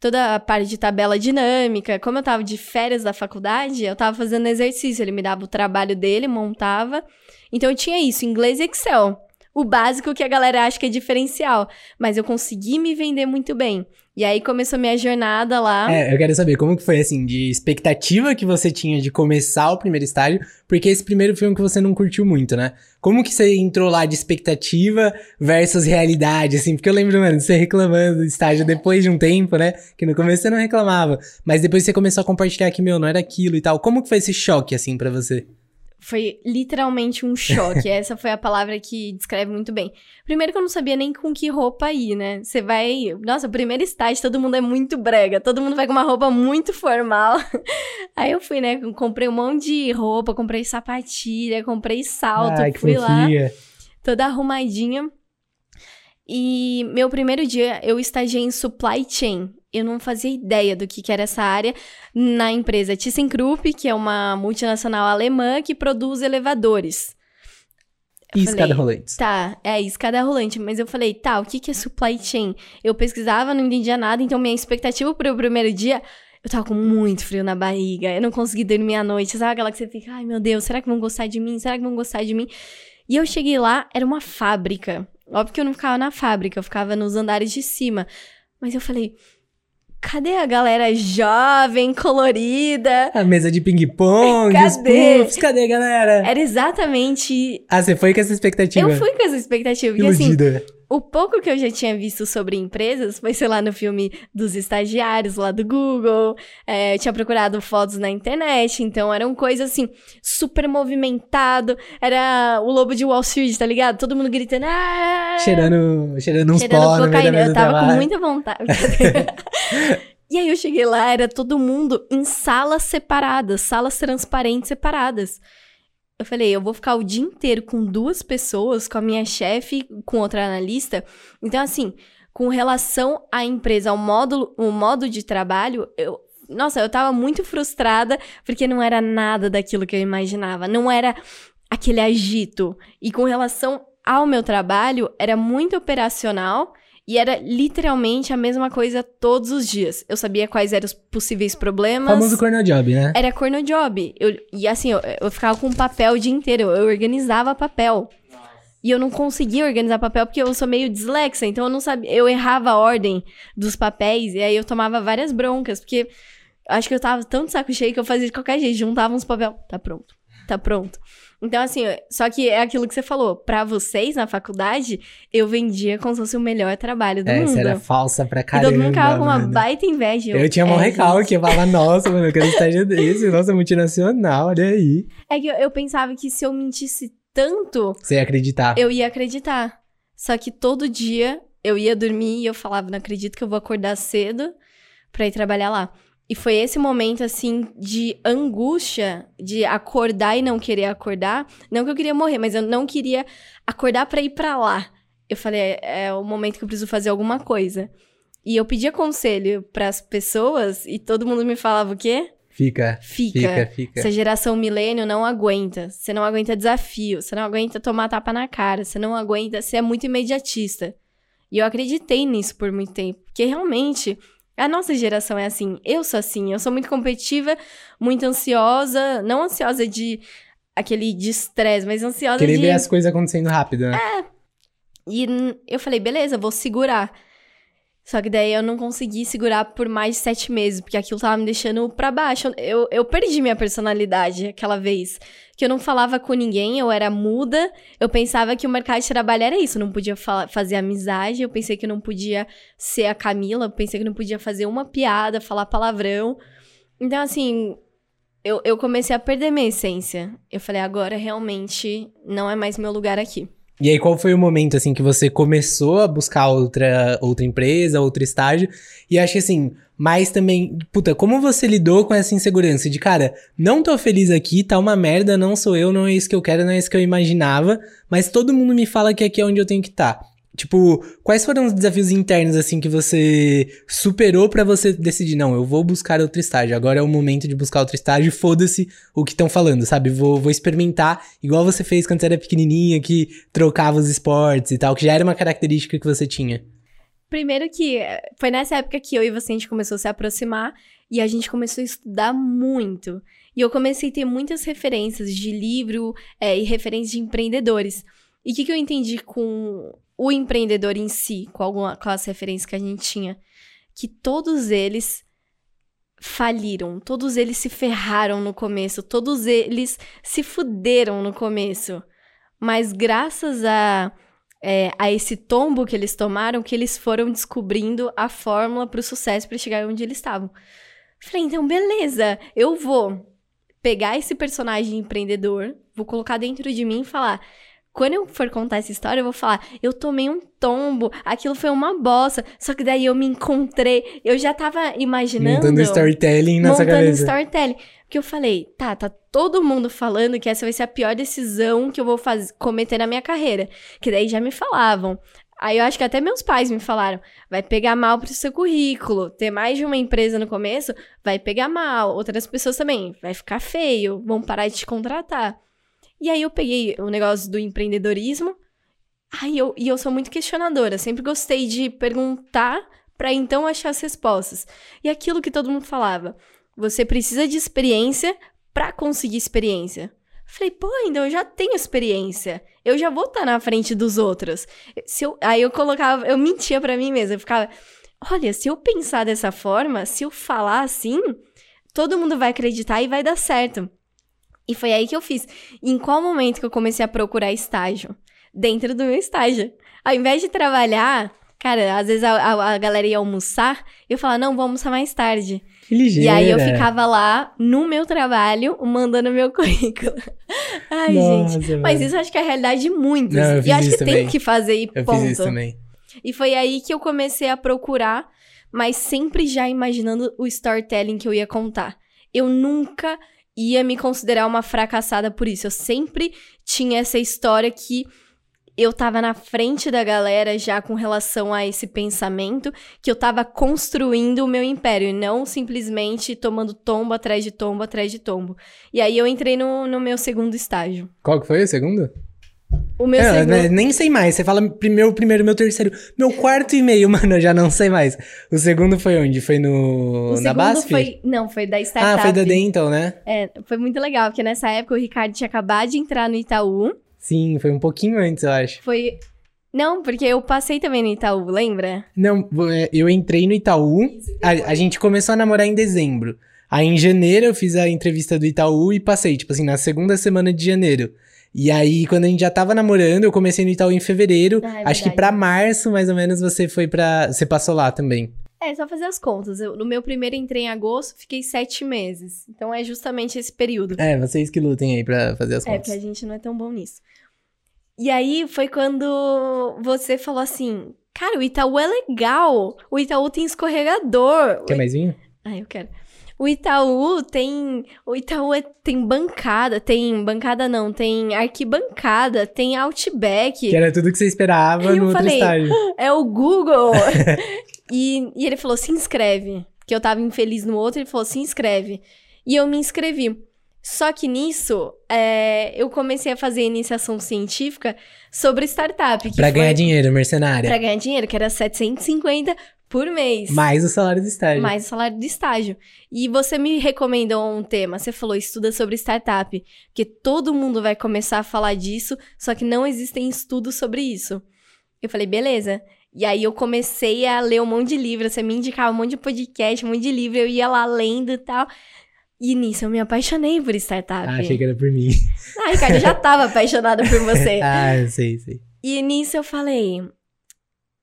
toda a parte de tabela dinâmica. Como eu tava de férias da faculdade, eu tava fazendo exercício. Ele me dava o trabalho dele, montava. Então eu tinha isso, inglês e Excel. O básico que a galera acha que é diferencial. Mas eu consegui me vender muito bem. E aí começou minha jornada lá. É, eu quero saber como que foi, assim, de expectativa que você tinha de começar o primeiro estágio, porque esse primeiro filme que você não curtiu muito, né? Como que você entrou lá de expectativa versus realidade, assim? Porque eu lembro, mano, de você reclamando do estágio depois de um tempo, né? Que no começo você não reclamava, mas depois você começou a compartilhar que, meu, não era aquilo e tal. Como que foi esse choque, assim, para você? Foi literalmente um choque. [laughs] Essa foi a palavra que descreve muito bem. Primeiro que eu não sabia nem com que roupa ir, né? Você vai. Nossa, primeiro estágio, todo mundo é muito brega. Todo mundo vai com uma roupa muito formal. [laughs] Aí eu fui, né? Comprei um monte de roupa, comprei sapatilha, comprei salto, Ai, fui lá. Toda arrumadinha. E meu primeiro dia eu estagiei em supply chain eu não fazia ideia do que, que era essa área na empresa ThyssenKrupp, que é uma multinacional alemã que produz elevadores. e escada rolante. Tá, é, escada rolante. Mas eu falei, tá, o que, que é supply chain? Eu pesquisava, não entendia nada, então minha expectativa pro primeiro dia eu tava com muito frio na barriga, eu não consegui dormir à noite. Sabe aquela que você fica, ai meu Deus, será que vão gostar de mim? Será que vão gostar de mim? E eu cheguei lá, era uma fábrica. Óbvio que eu não ficava na fábrica, eu ficava nos andares de cima. Mas eu falei, Cadê a galera jovem, colorida? A mesa de ping-pong, os puffs, cadê a galera? Era exatamente. Ah, você foi com essa expectativa? Eu fui com essa expectativa. Assim, Iludida. assim, o pouco que eu já tinha visto sobre empresas foi, sei lá, no filme dos estagiários lá do Google. É, eu tinha procurado fotos na internet, então eram coisas assim, super movimentado. Era o lobo de Wall Street, tá ligado? Todo mundo gritando. Ah! Cheirando, cheirando uns cheirando pó cocaína. Eu tava com muita vontade. [laughs] e aí eu cheguei lá, era todo mundo em salas separadas, salas transparentes separadas. Eu falei, eu vou ficar o dia inteiro com duas pessoas, com a minha chefe, com outra analista. Então, assim, com relação à empresa, ao módulo, o modo de trabalho, eu, nossa, eu tava muito frustrada porque não era nada daquilo que eu imaginava. Não era aquele agito. E com relação ao meu trabalho, era muito operacional e era literalmente a mesma coisa todos os dias. Eu sabia quais eram os possíveis problemas. Famoso corno job, né? Era corno job. Eu, e assim, eu, eu ficava com papel o dia inteiro. Eu organizava papel. Nossa. E eu não conseguia organizar papel porque eu sou meio dislexa. Então eu não sabia. Eu errava a ordem dos papéis. E aí eu tomava várias broncas. Porque acho que eu tava tão de saco cheio que eu fazia de qualquer jeito. Juntava uns papel. Tá pronto. Tá pronto. Então, assim, só que é aquilo que você falou. Pra vocês, na faculdade, eu vendia como se fosse o melhor trabalho do é, mundo. Essa era falsa pra caramba. E todo mundo ficava com uma baita inveja. Eu, eu tinha um é, recalque. Eu falava, nossa, mano, eu quero estágio desse. Nossa, multinacional, olha aí. É que eu, eu pensava que se eu mentisse tanto... Você ia acreditar. Eu ia acreditar. Só que todo dia eu ia dormir e eu falava, não acredito que eu vou acordar cedo pra ir trabalhar lá. E foi esse momento, assim, de angústia, de acordar e não querer acordar. Não que eu queria morrer, mas eu não queria acordar para ir para lá. Eu falei, é, é o momento que eu preciso fazer alguma coisa. E eu pedia conselho para as pessoas e todo mundo me falava o quê? Fica, fica, fica, fica. Essa geração milênio não aguenta. Você não aguenta desafio, você não aguenta tomar tapa na cara, você não aguenta, você é muito imediatista. E eu acreditei nisso por muito tempo, porque realmente a nossa geração é assim. Eu sou assim. Eu sou muito competitiva, muito ansiosa. Não ansiosa de aquele de estresse, mas ansiosa Querer de... ver as coisas acontecendo rápido, né? É. E eu falei, beleza, vou segurar. Só que daí eu não consegui segurar por mais de sete meses, porque aquilo tava me deixando pra baixo. Eu, eu perdi minha personalidade aquela vez. Que eu não falava com ninguém, eu era muda. Eu pensava que o mercado de trabalho era isso. Eu não podia fazer amizade. Eu pensei que eu não podia ser a Camila. Eu pensei que eu não podia fazer uma piada, falar palavrão. Então, assim, eu, eu comecei a perder minha essência. Eu falei, agora realmente não é mais meu lugar aqui. E aí, qual foi o momento, assim, que você começou a buscar outra, outra empresa, outro estágio? E acho que, assim, mais também, puta, como você lidou com essa insegurança de, cara, não tô feliz aqui, tá uma merda, não sou eu, não é isso que eu quero, não é isso que eu imaginava, mas todo mundo me fala que aqui é onde eu tenho que estar. Tá. Tipo, quais foram os desafios internos, assim, que você superou para você decidir, não, eu vou buscar outro estágio, agora é o momento de buscar outro estágio, foda-se o que estão falando, sabe? Vou, vou experimentar, igual você fez quando você era pequenininha, que trocava os esportes e tal, que já era uma característica que você tinha. Primeiro que eh, foi nessa época que eu e você a gente começou a se aproximar e a gente começou a estudar muito. E eu comecei a ter muitas referências de livro é, e referências de empreendedores. E o que, que eu entendi com o empreendedor em si, com, alguma, com as referências que a gente tinha, que todos eles faliram, todos eles se ferraram no começo, todos eles se fuderam no começo. Mas graças a, é, a esse tombo que eles tomaram, que eles foram descobrindo a fórmula para o sucesso para chegar onde eles estavam. Falei, então beleza, eu vou pegar esse personagem empreendedor, vou colocar dentro de mim e falar: quando eu for contar essa história, eu vou falar, eu tomei um tombo, aquilo foi uma bosta. Só que daí eu me encontrei, eu já tava imaginando. Montando storytelling nessa montando cabeça. storytelling. Porque eu falei, tá, tá todo mundo falando que essa vai ser a pior decisão que eu vou fazer, cometer na minha carreira. Que daí já me falavam. Aí eu acho que até meus pais me falaram: vai pegar mal pro seu currículo. Ter mais de uma empresa no começo vai pegar mal. Outras pessoas também. Vai ficar feio. Vão parar de te contratar. E aí eu peguei o negócio do empreendedorismo. Aí eu, e eu sou muito questionadora, sempre gostei de perguntar para então achar as respostas. E aquilo que todo mundo falava, você precisa de experiência para conseguir experiência. Falei, pô, então eu já tenho experiência. Eu já vou estar tá na frente dos outros. Se eu, aí eu colocava, eu mentia para mim mesma, eu ficava, olha, se eu pensar dessa forma, se eu falar assim, todo mundo vai acreditar e vai dar certo. E foi aí que eu fiz. em qual momento que eu comecei a procurar estágio? Dentro do meu estágio. Ao invés de trabalhar, cara, às vezes a, a, a galera ia almoçar, eu falava, não, vou almoçar mais tarde. Que ligeira. E aí eu ficava lá no meu trabalho, mandando meu [laughs] currículo. Ai, Nossa, gente. Mano. Mas isso acho que é a realidade de muitos. Não, eu fiz e acho que também. tem que fazer e eu ponto. Fiz isso também. E foi aí que eu comecei a procurar, mas sempre já imaginando o storytelling que eu ia contar. Eu nunca ia me considerar uma fracassada por isso. Eu sempre tinha essa história que eu tava na frente da galera já com relação a esse pensamento, que eu tava construindo o meu império e não simplesmente tomando tombo atrás de tombo atrás de tombo. E aí eu entrei no, no meu segundo estágio. Qual que foi o segundo? O meu é, segundo... Né, nem sei mais. Você fala primeiro, primeiro, meu terceiro. Meu quarto e meio, [laughs] mano, eu já não sei mais. O segundo foi onde? Foi no. O na BASF? Foi, não, foi da startup. Ah, foi da Dental, né? É, foi muito legal, porque nessa época o Ricardo tinha acabado de entrar no Itaú. Sim, foi um pouquinho antes, eu acho. Foi. Não, porque eu passei também no Itaú, lembra? Não, é, eu entrei no Itaú. A, a gente começou a namorar em dezembro. Aí em janeiro eu fiz a entrevista do Itaú e passei, tipo assim, na segunda semana de janeiro. E aí, quando a gente já tava namorando, eu comecei no Itaú em fevereiro. Ah, é acho que para março, mais ou menos, você foi para Você passou lá também. É, só fazer as contas. Eu, no meu primeiro entrei em agosto, fiquei sete meses. Então é justamente esse período. É, vocês que lutem aí pra fazer as é, contas. É, porque a gente não é tão bom nisso. E aí foi quando você falou assim: Cara, o Itaú é legal. O Itaú tem escorregador. Quer mais vinho? Ah, eu quero. O Itaú tem. O Itaú é, tem bancada, tem. Bancada não, tem arquibancada, tem Outback. Que era tudo que você esperava no outro estágio. [laughs] É o Google. [laughs] e, e ele falou: se inscreve. Que eu tava infeliz no outro, ele falou: se inscreve. E eu me inscrevi. Só que nisso, é, eu comecei a fazer iniciação científica sobre startup. pra ganhar dinheiro, mercenária. Pra ganhar dinheiro, que era 750 por mês. Mais o salário do estágio. Mais o salário do estágio. E você me recomendou um tema, você falou, estuda sobre startup, porque todo mundo vai começar a falar disso, só que não existem estudos sobre isso. Eu falei, beleza. E aí eu comecei a ler um monte de livro, você me indicava um monte de podcast, um monte de livro, eu ia lá lendo e tal. E nisso eu me apaixonei por startup. Ah, achei que era por mim. Ah, Ricardo, eu já [laughs] tava apaixonada por você. ah, sei, sei. E nisso eu falei: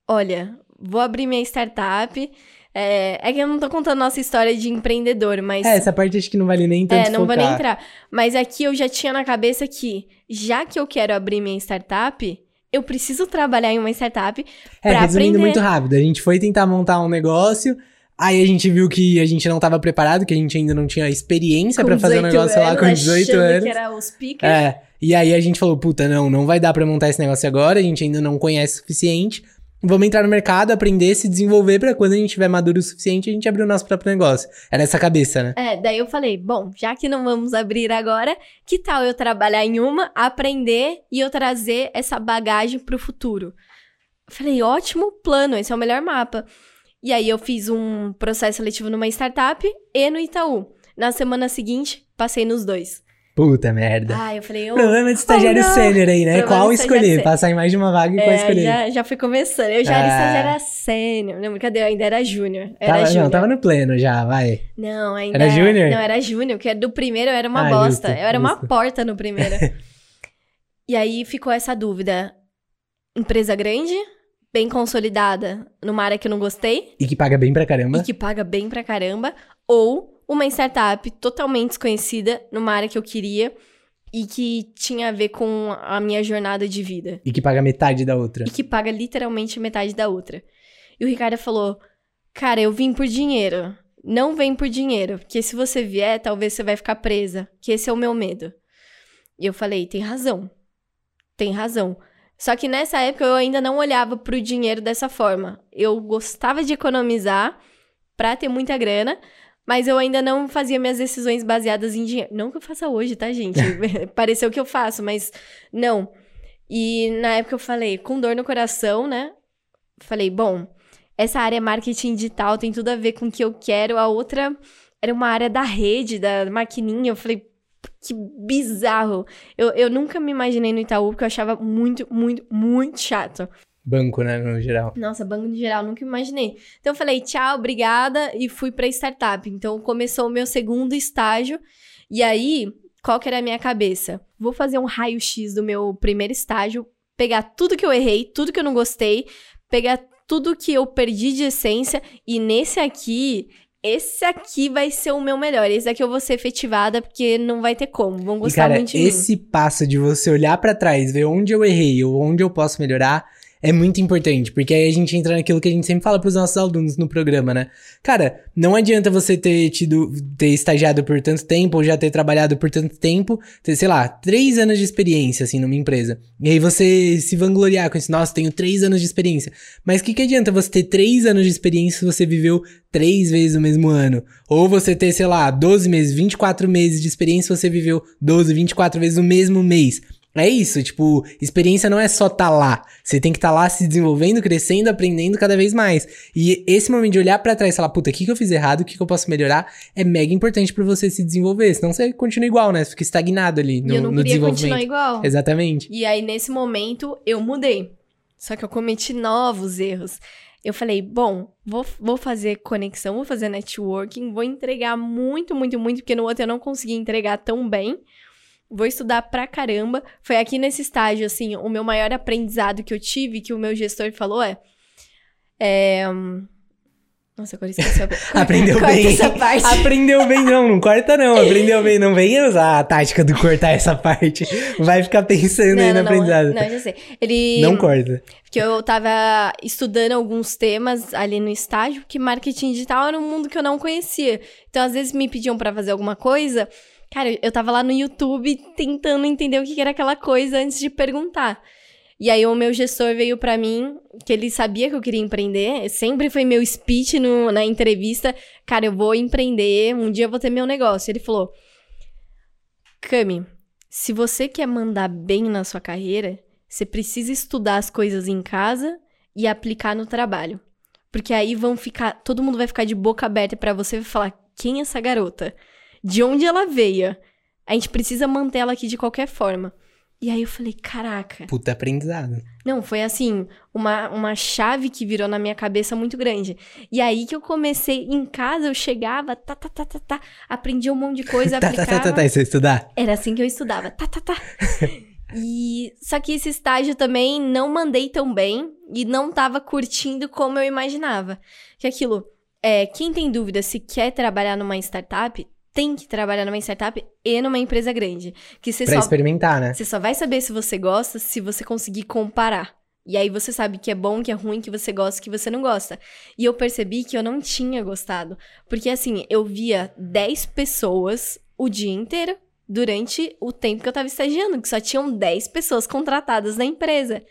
olha, vou abrir minha startup. É, é que eu não tô contando nossa história de empreendedor, mas. É, essa parte acho que não vale nem tanto É, não vou focar. nem entrar. Mas aqui eu já tinha na cabeça que, já que eu quero abrir minha startup, eu preciso trabalhar em uma startup É, pra resumindo aprender. muito rápido, a gente foi tentar montar um negócio, aí a gente viu que a gente não tava preparado, que a gente ainda não tinha experiência pra fazer o 18 negócio lá com anos, 18 achando anos. que era os pickers. É, e aí a gente falou, puta, não, não vai dar pra montar esse negócio agora, a gente ainda não conhece o suficiente. Vamos entrar no mercado, aprender, se desenvolver pra quando a gente tiver maduro o suficiente, a gente abrir o nosso próprio negócio. Era essa cabeça, né? É, daí eu falei, bom, já que não vamos abrir agora, que tal eu trabalhar em uma, aprender e eu trazer essa bagagem pro futuro? Falei, ótimo plano, esse é o melhor mapa. E aí eu fiz um processo seletivo numa startup e no Itaú. Na semana seguinte, passei nos dois. Puta merda. Ah, eu falei, ô, Problema de estagiário não. sênior aí, né? Problema Qual escolher? Passar em mais de uma vaga e qual é, escolher? já, já fui começando. Eu já era Ah. estagiária sênior. Não, brincadeira, eu ainda era júnior. Era Tava, júnior. não, tava no pleno já, vai. Não, ainda. Era júnior? Não, era júnior, porque do primeiro eu era uma Ah, bosta. justo, eu era uma justo. porta no primeiro. [laughs] e aí ficou essa dúvida: empresa grande, bem consolidada, numa área que eu não gostei E que paga bem pra caramba. e que paga bem pra caramba, ou uma startup totalmente desconhecida numa área que eu queria e que tinha a ver com a minha jornada de vida. E que paga metade da outra. E que paga literalmente metade da outra. E o Ricardo falou: Cara, eu vim por dinheiro. Não vem por dinheiro. Porque se você vier, talvez você vai ficar presa. Que esse é o meu medo. E eu falei: Tem razão. Tem razão. Só que nessa época eu ainda não olhava pro dinheiro dessa forma. Eu gostava de economizar pra ter muita grana. Mas eu ainda não fazia minhas decisões baseadas em dinheiro. Não que eu faça hoje, tá, gente? [laughs] Pareceu que eu faço, mas não. E na época eu falei, com dor no coração, né? Falei, bom, essa área é marketing digital, tem tudo a ver com o que eu quero. A outra era uma área da rede, da maquininha. Eu falei, que bizarro. Eu, eu nunca me imaginei no Itaú, porque eu achava muito, muito, muito chato. Banco, né, no geral. Nossa, banco de geral, nunca imaginei. Então eu falei, tchau, obrigada, e fui pra startup. Então começou o meu segundo estágio. E aí, qual que era a minha cabeça? Vou fazer um raio-x do meu primeiro estágio, pegar tudo que eu errei, tudo que eu não gostei, pegar tudo que eu perdi de essência, e nesse aqui. Esse aqui vai ser o meu melhor. Esse aqui eu vou ser efetivada, porque não vai ter como. Vão E, gostar cara, muito de mim. esse passo de você olhar pra trás, ver onde eu errei ou onde eu posso melhorar, é muito importante, porque aí a gente entra naquilo que a gente sempre fala pros nossos alunos no programa, né? Cara, não adianta você ter tido, ter estagiado por tanto tempo, ou já ter trabalhado por tanto tempo, ter, sei lá, três anos de experiência, assim, numa empresa. E aí você se vangloriar com isso, nossa, tenho três anos de experiência. Mas o que, que adianta você ter três anos de experiência se você viveu três vezes o mesmo ano? Ou você ter, sei lá, 12 meses, 24 meses de experiência se você viveu 12, 24 vezes o mesmo mês. É isso, tipo, experiência não é só tá lá. Você tem que estar tá lá se desenvolvendo, crescendo, aprendendo cada vez mais. E esse momento de olhar pra trás e falar, puta, o que, que eu fiz errado, o que, que eu posso melhorar, é mega importante pra você se desenvolver. Senão você continua igual, né? Você fica estagnado ali no, e eu não no desenvolvimento. continuar igual. Exatamente. E aí, nesse momento, eu mudei. Só que eu cometi novos erros. Eu falei, bom, vou, vou fazer conexão, vou fazer networking, vou entregar muito, muito, muito, porque no outro eu não consegui entregar tão bem. Vou estudar pra caramba. Foi aqui nesse estágio, assim, o meu maior aprendizado que eu tive, que o meu gestor falou é. é nossa, agora esqueci a [laughs] Aprendeu Corta bem. essa parte. Aprendeu bem, não, não corta não. Aprendeu bem, não venha usar a tática do cortar essa parte. Vai ficar pensando aí no não, aprendizado. não, já sei. Ele. Não corta. Porque eu tava estudando alguns temas ali no estágio, porque marketing digital era um mundo que eu não conhecia. Então, às vezes me pediam pra fazer alguma coisa. Cara, eu tava lá no YouTube tentando entender o que era aquela coisa antes de perguntar. E aí o meu gestor veio pra mim, que ele sabia que eu queria empreender, sempre foi meu speech no- na entrevista, cara, eu vou empreender, um dia eu vou ter meu negócio. Ele falou: "Cami, se você quer mandar bem na sua carreira, você precisa estudar as coisas em casa e aplicar no trabalho. Porque aí vão ficar, todo mundo vai ficar de boca aberta pra você e falar: "Quem é essa garota? De onde ela veio? A gente precisa manter ela aqui de qualquer forma." E aí eu falei: "Caraca, Puta aprendizado. não, foi assim, uma, uma chave que virou na minha cabeça muito grande. E aí que eu comecei, em casa eu chegava, tá, tá, tá, tá, tá, aprendia um monte de coisa, [laughs] Tá, tá, aplicava. tá, tá, tá. Isso é estudar? Era assim que eu estudava, tá, tá, tá. [laughs] e só que esse estágio também não mandei tão bem e não tava curtindo como eu imaginava. Que aquilo é, quem tem dúvida se quer trabalhar numa startup, tem que trabalhar numa startup e numa empresa grande. Que você Pra só, experimentar, né? você só vai saber se você gosta se você conseguir comparar. E aí você sabe que é bom, que é ruim, que você gosta, que você não gosta. E eu percebi que eu não tinha gostado. Porque assim, eu via 10 pessoas o dia inteiro durante o tempo que eu tava estagiando, que só tinham 10 pessoas contratadas na empresa.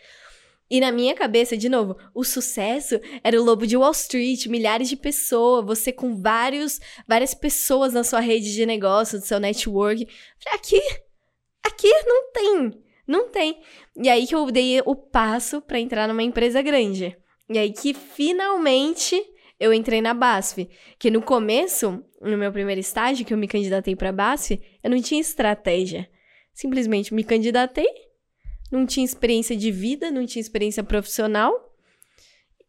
E na minha cabeça, de novo, o sucesso era o lobo de Wall Street, milhares de pessoas, você com vários, várias pessoas na sua rede de negócio, do seu network. Aqui, aqui não tem, não tem. E aí que eu dei o passo pra entrar numa empresa grande. E aí que finalmente eu entrei na BASF. Que no começo, no meu primeiro estágio, que eu me candidatei pra BASF, eu não tinha estratégia. Simplesmente me candidatei, não tinha experiência de vida, não tinha experiência profissional.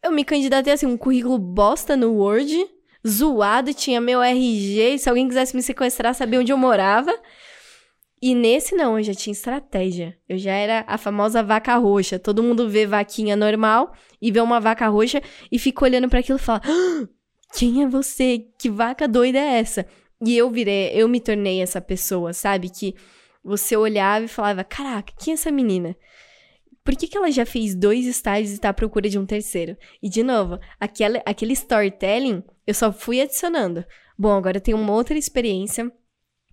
Eu me candidatei assim, um currículo bosta no Word, zoado, tinha meu RG, se alguém quisesse me sequestrar, sabia onde eu morava. E nesse não, eu já tinha estratégia. Eu já era a famosa vaca roxa. Todo mundo vê vaquinha normal e vê uma vaca roxa e fica olhando para aquilo e fala: "Ah, "Quem é você? Que vaca doida é essa?" E eu virei, eu me tornei essa pessoa, sabe? Que você olhava e falava: Caraca, quem é essa menina? Por que, que ela já fez dois estágios e tá à procura de um terceiro? E, de novo, aquele, aquele storytelling eu só fui adicionando. Bom, agora eu tenho uma outra experiência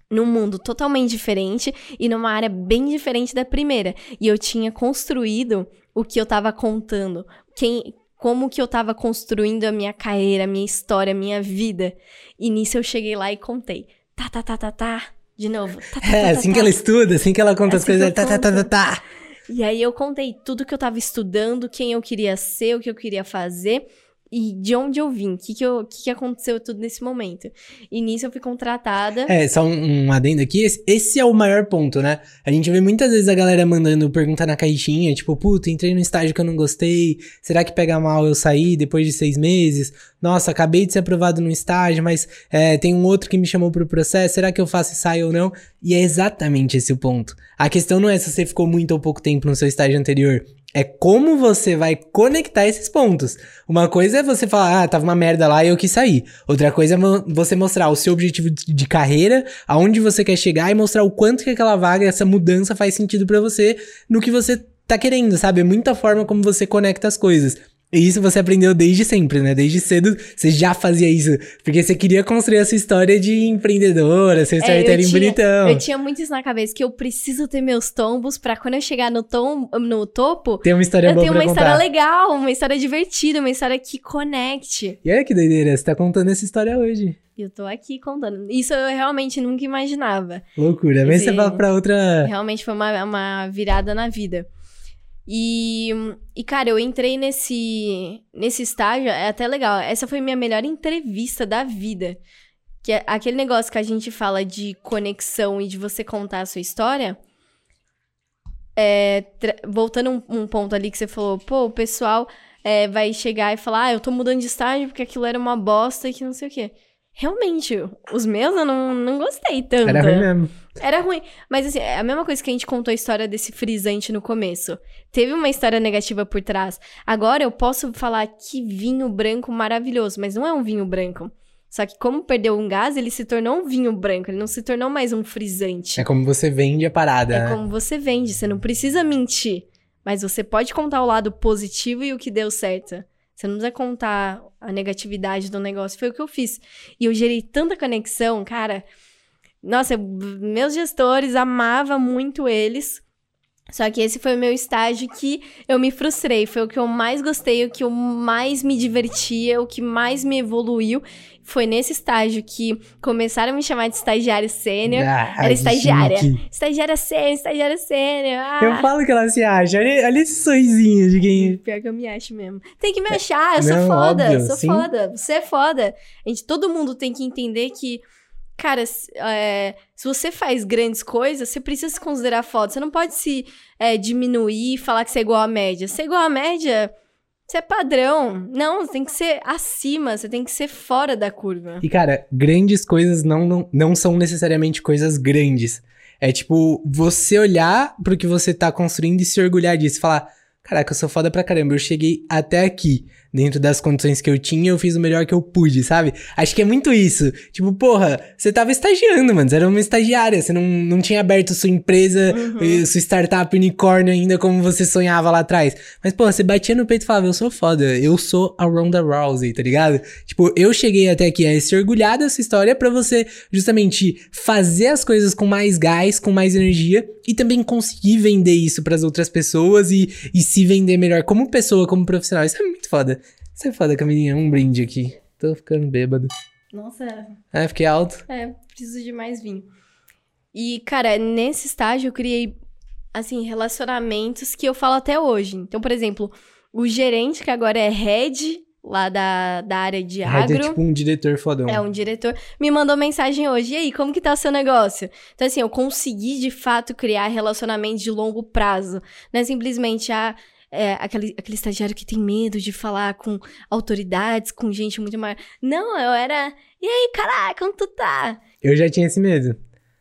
num mundo totalmente diferente e numa área bem diferente da primeira. E eu tinha construído o que eu tava contando. Quem, como que eu tava construindo a minha carreira, a minha história, a minha vida. E nisso eu cheguei lá e contei. Tá, tá, tá, tá, tá. De novo. Tá, tá, É, tá, tá, assim tá. que ela estuda, assim que ela conta É as assim coisas. Tá, tá, tá, tá, tá. E aí eu contei tudo que eu tava estudando, quem eu queria ser, o que eu queria fazer e de onde eu vim, o que, que, que, que aconteceu tudo nesse momento. E nisso eu fui contratada. É, só um, um adendo aqui. Esse, esse é o maior ponto, né? A gente vê muitas vezes a galera mandando perguntar na caixinha, tipo, puta, entrei no estágio que eu não gostei. Será que pega mal eu sair depois de seis meses? Nossa, acabei de ser aprovado no estágio, mas é, tem um outro que me chamou pro processo. Será que eu faço e saio ou não? E é exatamente esse o ponto. A questão não é se você ficou muito ou pouco tempo no seu estágio anterior. É como você vai conectar esses pontos. Uma coisa é você falar, ah, tava uma merda lá e eu quis sair. Outra coisa é você mostrar o seu objetivo de carreira, aonde você quer chegar e mostrar o quanto que aquela vaga, essa mudança faz sentido pra você no que você tá querendo, sabe? É muita forma como você conecta as coisas. E isso você aprendeu desde sempre, né? Desde cedo você já fazia isso. Porque você queria construir essa história de empreendedora, seu É, eu storytelling tinha- bonitão. Eu tinha muito isso na cabeça, que eu preciso ter meus tombos pra quando eu chegar no, tom, no topo, Tem uma história eu boa tenho pra uma contar. história legal, uma história divertida, uma história que conecte. E olha que doideira, você tá contando essa história hoje. Eu tô aqui contando. Isso eu realmente nunca imaginava. Loucura. Se você fala pra outra. Realmente foi uma, uma virada na vida. E, e, cara, eu entrei nesse, nesse estágio, é até legal. Essa foi minha melhor entrevista da vida. Que é aquele negócio que a gente fala de conexão e de você contar a sua história. É, voltando um, um ponto ali que você falou, pô, o pessoal é, vai chegar e falar, ah, eu tô mudando de estágio porque aquilo era uma bosta e que não sei o quê. Realmente, os meus eu não, não gostei tanto. Era ruim mesmo. Era ruim. Mas assim, é a mesma coisa que a gente contou a história desse frisante no começo. Teve uma história negativa por trás. Agora eu posso falar que vinho branco maravilhoso, mas não é um vinho branco. Só que como perdeu um gás, ele se tornou um vinho branco, ele não se tornou mais um frisante. É como você vende a parada. É né? como você vende, você não precisa mentir. Mas você pode contar o lado positivo e o que deu certo. Você não precisa contar a negatividade do negócio. Foi o que eu fiz. E eu gerei tanta conexão, cara. Nossa, eu- meus gestores amava muito eles. Só que esse foi o meu estágio que eu me frustrei. Foi o que eu mais gostei, o que eu mais me divertia, o que mais me evoluiu. Foi nesse estágio que começaram a me chamar de estagiário sênior. Ah, Era estagiária. Estagiária sênior, estagiária sênior. Ah, Eu falo que ela se acha. Olha, olha esse sorrisinho de quem. Pior que eu me acho mesmo. Tem que me achar, eu sou Não, foda, óbvio, sou sim. foda. Você é foda. A gente, todo mundo tem que entender que, cara, se, é, se você faz grandes coisas, você precisa se considerar foda. Você não pode se é, diminuir e falar que você é igual à média. Ser igual à média, você é padrão. Não, você tem que ser acima, você tem que ser fora da curva. E, cara, grandes coisas não, não, não são necessariamente coisas grandes. É tipo, você olhar pro que você tá construindo e se orgulhar disso. Falar, caraca, eu sou foda pra caramba, eu cheguei até aqui. Dentro das condições que eu tinha, eu fiz o melhor que eu pude, sabe? Acho que é muito isso. Tipo, porra, você tava estagiando, mano. Você era uma estagiária. Você não, não tinha aberto sua empresa, Uhum. sua startup unicórnio ainda como você sonhava lá atrás. Mas, porra, você batia no peito e falava, eu sou foda. Eu sou a Ronda Rousey, tá ligado? Tipo, eu cheguei até aqui a se orgulhar dessa história pra você justamente fazer as coisas com mais gás, com mais energia e também conseguir vender isso pras outras pessoas e, e se vender melhor como pessoa, como profissional. Isso é foda. Isso é foda, Camilinha. Um brinde aqui. Tô ficando bêbado. Nossa, Ah, fiquei alto. é, preciso de mais vinho. E, cara, nesse estágio eu criei, assim, relacionamentos que eu falo até hoje. Então, por exemplo, o gerente, que agora é head lá da, da área de Red agro. é tipo um diretor fodão. É um diretor, me mandou mensagem hoje. E aí, como que tá o seu negócio? Então, assim, eu consegui de fato criar relacionamentos de longo prazo. Não é simplesmente ah, é, aquele, aquele estagiário que tem medo de falar com autoridades, com gente muito maior. Não, eu era. E aí, caraca, como tu tá? Eu já tinha esse medo.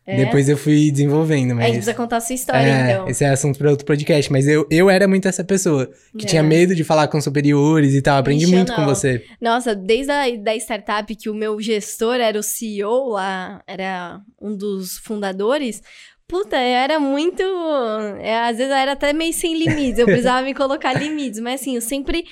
É? Depois eu fui desenvolvendo, A gente mas. precisa contar a sua história, é, então. esse é assunto pra outro podcast. Mas eu, eu era muito essa pessoa que É. tinha medo de falar com superiores e tal. Aprendi muito com você. Nossa, desde a da startup que o meu gestor era o CEO lá, era um dos fundadores. Puta, eu era muito. é, às vezes eu era até meio sem limites. Eu precisava me colocar limites. Mas assim, eu sempre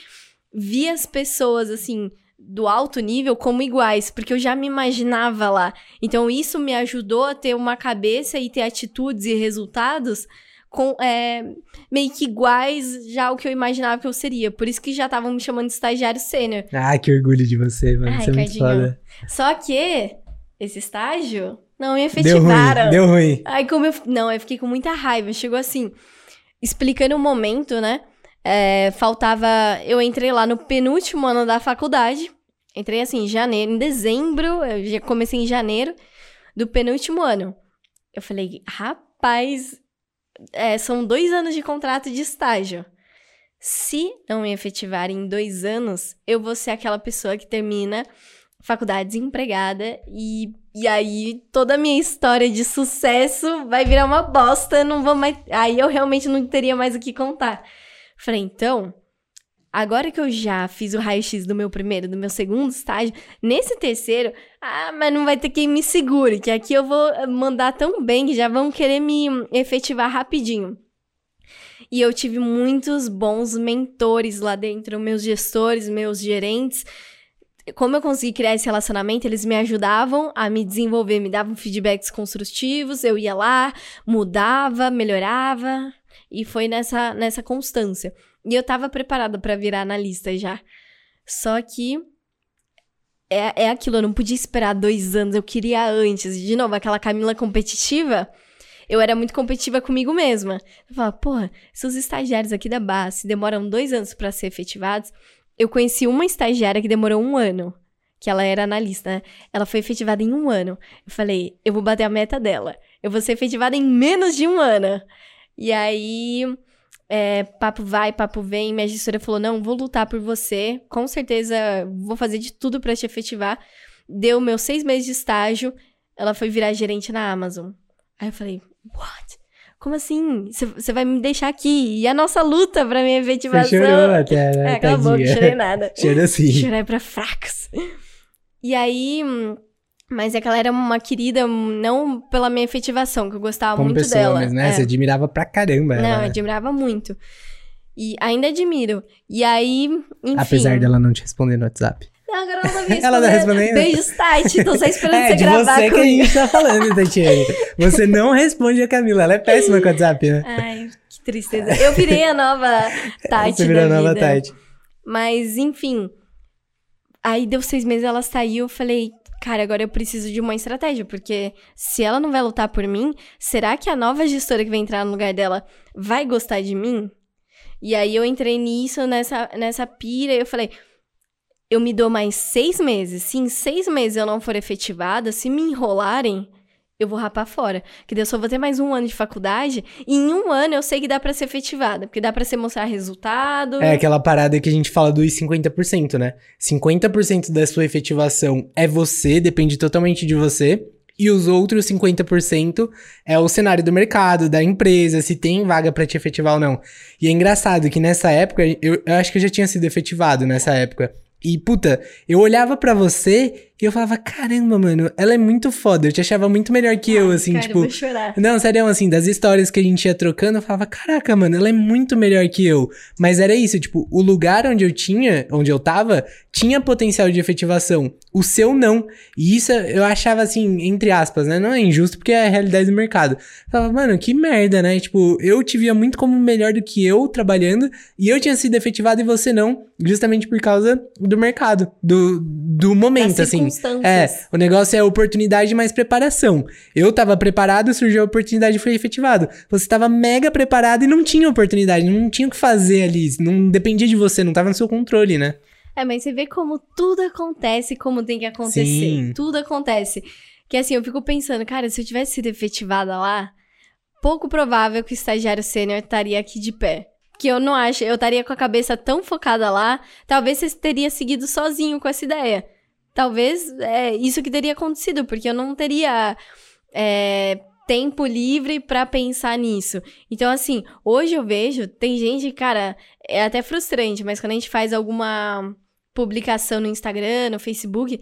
vi as pessoas, assim, do alto nível como iguais, porque eu já me imaginava lá. Então isso me ajudou a ter uma cabeça e ter atitudes e resultados com, é, meio que iguais já ao que eu imaginava que eu seria. Por isso que já estavam me chamando de estagiário sênior. Ah, que orgulho de você, mano. Ai, Você é muito foda. Só que esse estágio não me Deu efetivaram. ruim, deu ruim. Aí como eu... Não, eu fiquei com muita raiva. Chegou assim, explicando o momento, né? É, faltava... Eu entrei lá no penúltimo ano da faculdade. Entrei assim, em janeiro. Em dezembro, eu já comecei em janeiro do penúltimo ano. Eu falei, rapaz, é, são dois anos de contrato de estágio. Se não me efetivarem em dois anos, eu vou ser aquela pessoa que termina faculdade desempregada e, e aí toda a minha história de sucesso vai virar uma bosta, não vou mais, aí eu realmente não teria mais o que contar. Falei, então, agora que eu já fiz o raio-x do meu primeiro, do meu segundo estágio, nesse terceiro, ah, mas não vai ter quem me segure, que aqui eu vou mandar tão bem que já vão querer me efetivar rapidinho. E eu tive muitos bons mentores lá dentro, meus gestores, meus gerentes. Como eu consegui criar esse relacionamento, eles me ajudavam a me desenvolver, me davam feedbacks construtivos, eu ia lá, mudava, melhorava, e foi nessa, nessa constância. E eu tava preparada para virar analista já. Só que é, é aquilo, eu não podia esperar dois anos, eu queria antes. De novo, aquela Camila competitiva, eu era muito competitiva comigo mesma. Eu falava, porra, se os estagiários aqui da base demoram dois anos para ser efetivados, eu conheci uma estagiária que demorou um ano, que ela era analista, né? Ela foi efetivada em um ano. Eu falei, eu vou bater a meta dela. Eu vou ser efetivada em menos de um ano. E aí, é, papo vai, papo vem. Minha gestora falou: não, vou lutar por você. Com certeza, vou fazer de tudo para te efetivar. Deu meus seis meses de estágio. Ela foi virar gerente na Amazon. Aí eu falei: what? Como assim? Você vai me deixar aqui? E a nossa luta pra minha efetivação? Você chorou até, né? É, cala a boca, chorei nada. [laughs] Chorou sim. Chorar é pra fracos. E aí, hum, mas é que ela era uma querida, hum, não pela minha efetivação, que eu gostava Como muito pessoa dela. mesmo, né? É. Você admirava pra caramba Não, ela. eu né? admirava muito. E ainda admiro. E aí, enfim. Apesar dela não te responder no WhatsApp. Não, agora [laughs] ela tá me Ela tá respondendo. Beijos, Tati. Tô só esperando É, você de gravar você que a gente tá falando, Tatiane. Você não responde a Camila. Ela é péssima com o WhatsApp, né? Ai, que tristeza. Eu virei a nova Tati Você virou a nova vida. Tati. Mas, enfim. Aí deu seis meses, ela saiu, eu falei, cara, agora eu preciso de uma estratégia, porque se ela não vai lutar por mim, será que a nova gestora que vai entrar no lugar dela vai gostar de mim? E aí eu entrei nisso, nessa, nessa pira, e eu falei, eu me dou mais seis meses. Se em seis meses eu não for efetivada, se me enrolarem, eu vou rapar fora. Que eu só vou ter mais um ano de faculdade, e em um ano eu sei que dá pra ser efetivada, porque dá pra você mostrar resultado. É aquela parada que a gente fala dos 50%, né? 50% da sua efetivação é você, depende totalmente de você. e os outros 50% é o cenário do mercado, da empresa, se tem vaga para te efetivar ou não. E é engraçado que nessa época, eu, eu acho que eu já tinha sido efetivado nessa época. E, puta, eu olhava para você e eu falava, caramba, mano, ela é muito foda. Eu te achava muito melhor que eu, assim, Cara, tipo. eu vou chorar. Não, sério, assim, das histórias que a gente ia trocando, eu falava, caraca, mano, ela é muito melhor que eu. Mas era isso, tipo, o lugar onde eu tinha, onde eu tava, tinha potencial de efetivação. O seu não. E isso eu achava, assim, entre aspas, né? Não é injusto porque é a realidade do mercado. Eu falava, mano, que merda, né? Tipo, eu te via muito como melhor do que eu trabalhando e eu tinha sido efetivado e você não, justamente por causa do mercado, do, do momento, Das assim. É, o negócio é oportunidade mais preparação. Eu tava preparado, surgiu a oportunidade e foi efetivado. Você tava mega preparado e não tinha oportunidade, não tinha o que fazer ali, não dependia de você, não tava no seu controle, né? É, mas você vê como tudo acontece como tem que acontecer. Sim. Tudo acontece. Que assim, eu fico pensando, cara, se eu tivesse sido efetivada lá, pouco provável que o estagiário sênior estaria aqui de pé. Que eu não acho, eu estaria com a cabeça tão focada lá, talvez você teria seguido sozinho com essa ideia. Talvez é isso que teria acontecido, porque eu não teria é, tempo livre pra pensar nisso. Então, assim, hoje eu vejo, tem gente, cara, é até frustrante, mas quando a gente faz alguma publicação no Instagram, no Facebook,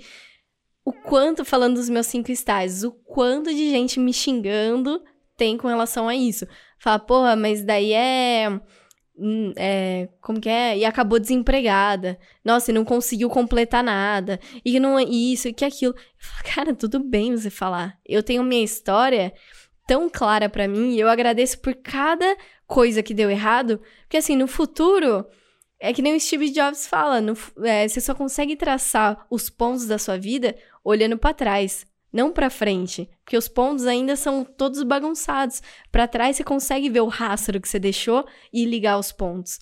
o quanto, falando dos meus cinco estágios, o quanto de gente me xingando tem com relação a isso. Fala, porra, mas daí é. Hum, é, como que é? E acabou desempregada. Nossa, e não conseguiu completar nada. E não é isso, e que aquilo. Falo, cara, tudo bem você falar. Eu tenho minha história tão clara pra mim, e eu agradeço por cada coisa que deu errado, porque assim, no futuro, é que nem o Steve Jobs fala, no é, você só consegue traçar os pontos da sua vida olhando pra trás, não pra frente, porque os pontos ainda são todos bagunçados. Pra trás você consegue ver o rastro que você deixou e ligar os pontos.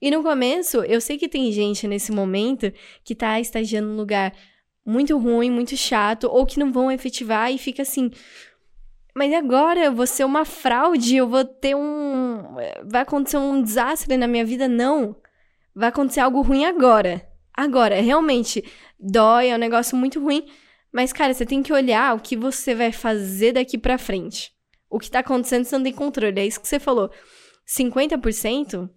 E no começo, eu sei que tem gente nesse momento que tá estagiando num lugar muito ruim, muito chato, ou que não vão efetivar e fica assim. Mas agora eu vou ser uma fraude, eu vou ter um. Vai acontecer um desastre na minha vida? Não. Vai acontecer algo ruim agora. Agora, realmente, dói, é um negócio muito ruim. Mas, cara, você tem que olhar o que você vai fazer daqui pra frente. O que tá acontecendo você não tem controle. É isso que você falou. 50%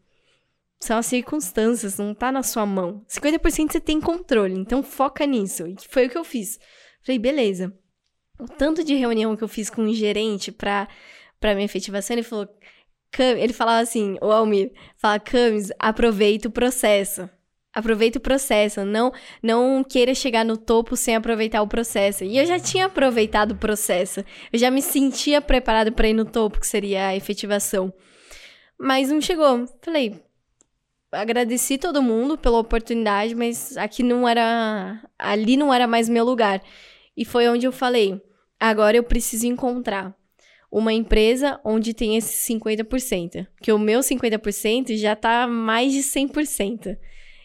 são as circunstâncias, não tá na sua mão. 50% você tem controle, então foca nisso. E foi o que eu fiz. Falei, beleza. O tanto de reunião que eu fiz com um gerente pra, pra minha efetivação, ele falou. Ele falava assim, o Almir, fala, Camis, aproveita o processo. Aproveita o processo, não não queira chegar no topo sem aproveitar o processo. E eu já tinha aproveitado o processo. Eu já me sentia preparado para ir no topo, que seria a efetivação. Mas não chegou. Falei, agradeci todo mundo pela oportunidade, mas aqui não era. Ali não era mais meu lugar. E foi onde eu falei: agora eu preciso encontrar uma empresa onde tem esse 50%. Porque o meu 50% já tá mais de 100%.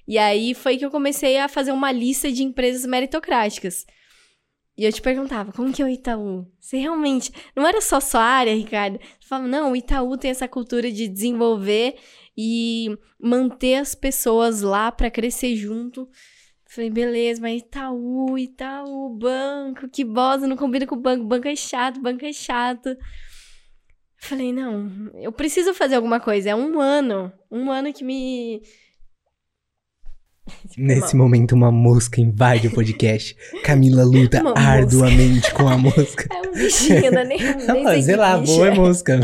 E aí foi que eu comecei a fazer uma lista de empresas meritocráticas. E eu te perguntava, como que é o Itaú? Você realmente. Não era só sua área, Ricardo? Você falava, não, o Itaú tem essa cultura de desenvolver e manter as pessoas lá para crescer junto. Falei, beleza, mas Itaú, Itaú, banco, que bosta, não combina com o banco. Banco é chato, banco é chato. Falei, não, eu preciso fazer alguma coisa. É um ano. Um ano que me. [laughs] Nesse momento, uma mosca invade o [laughs] podcast. Camila luta Uma arduamente com a mosca. É um bichinho, não é nem, [laughs] nem sei Sei lá, boa é. mosca.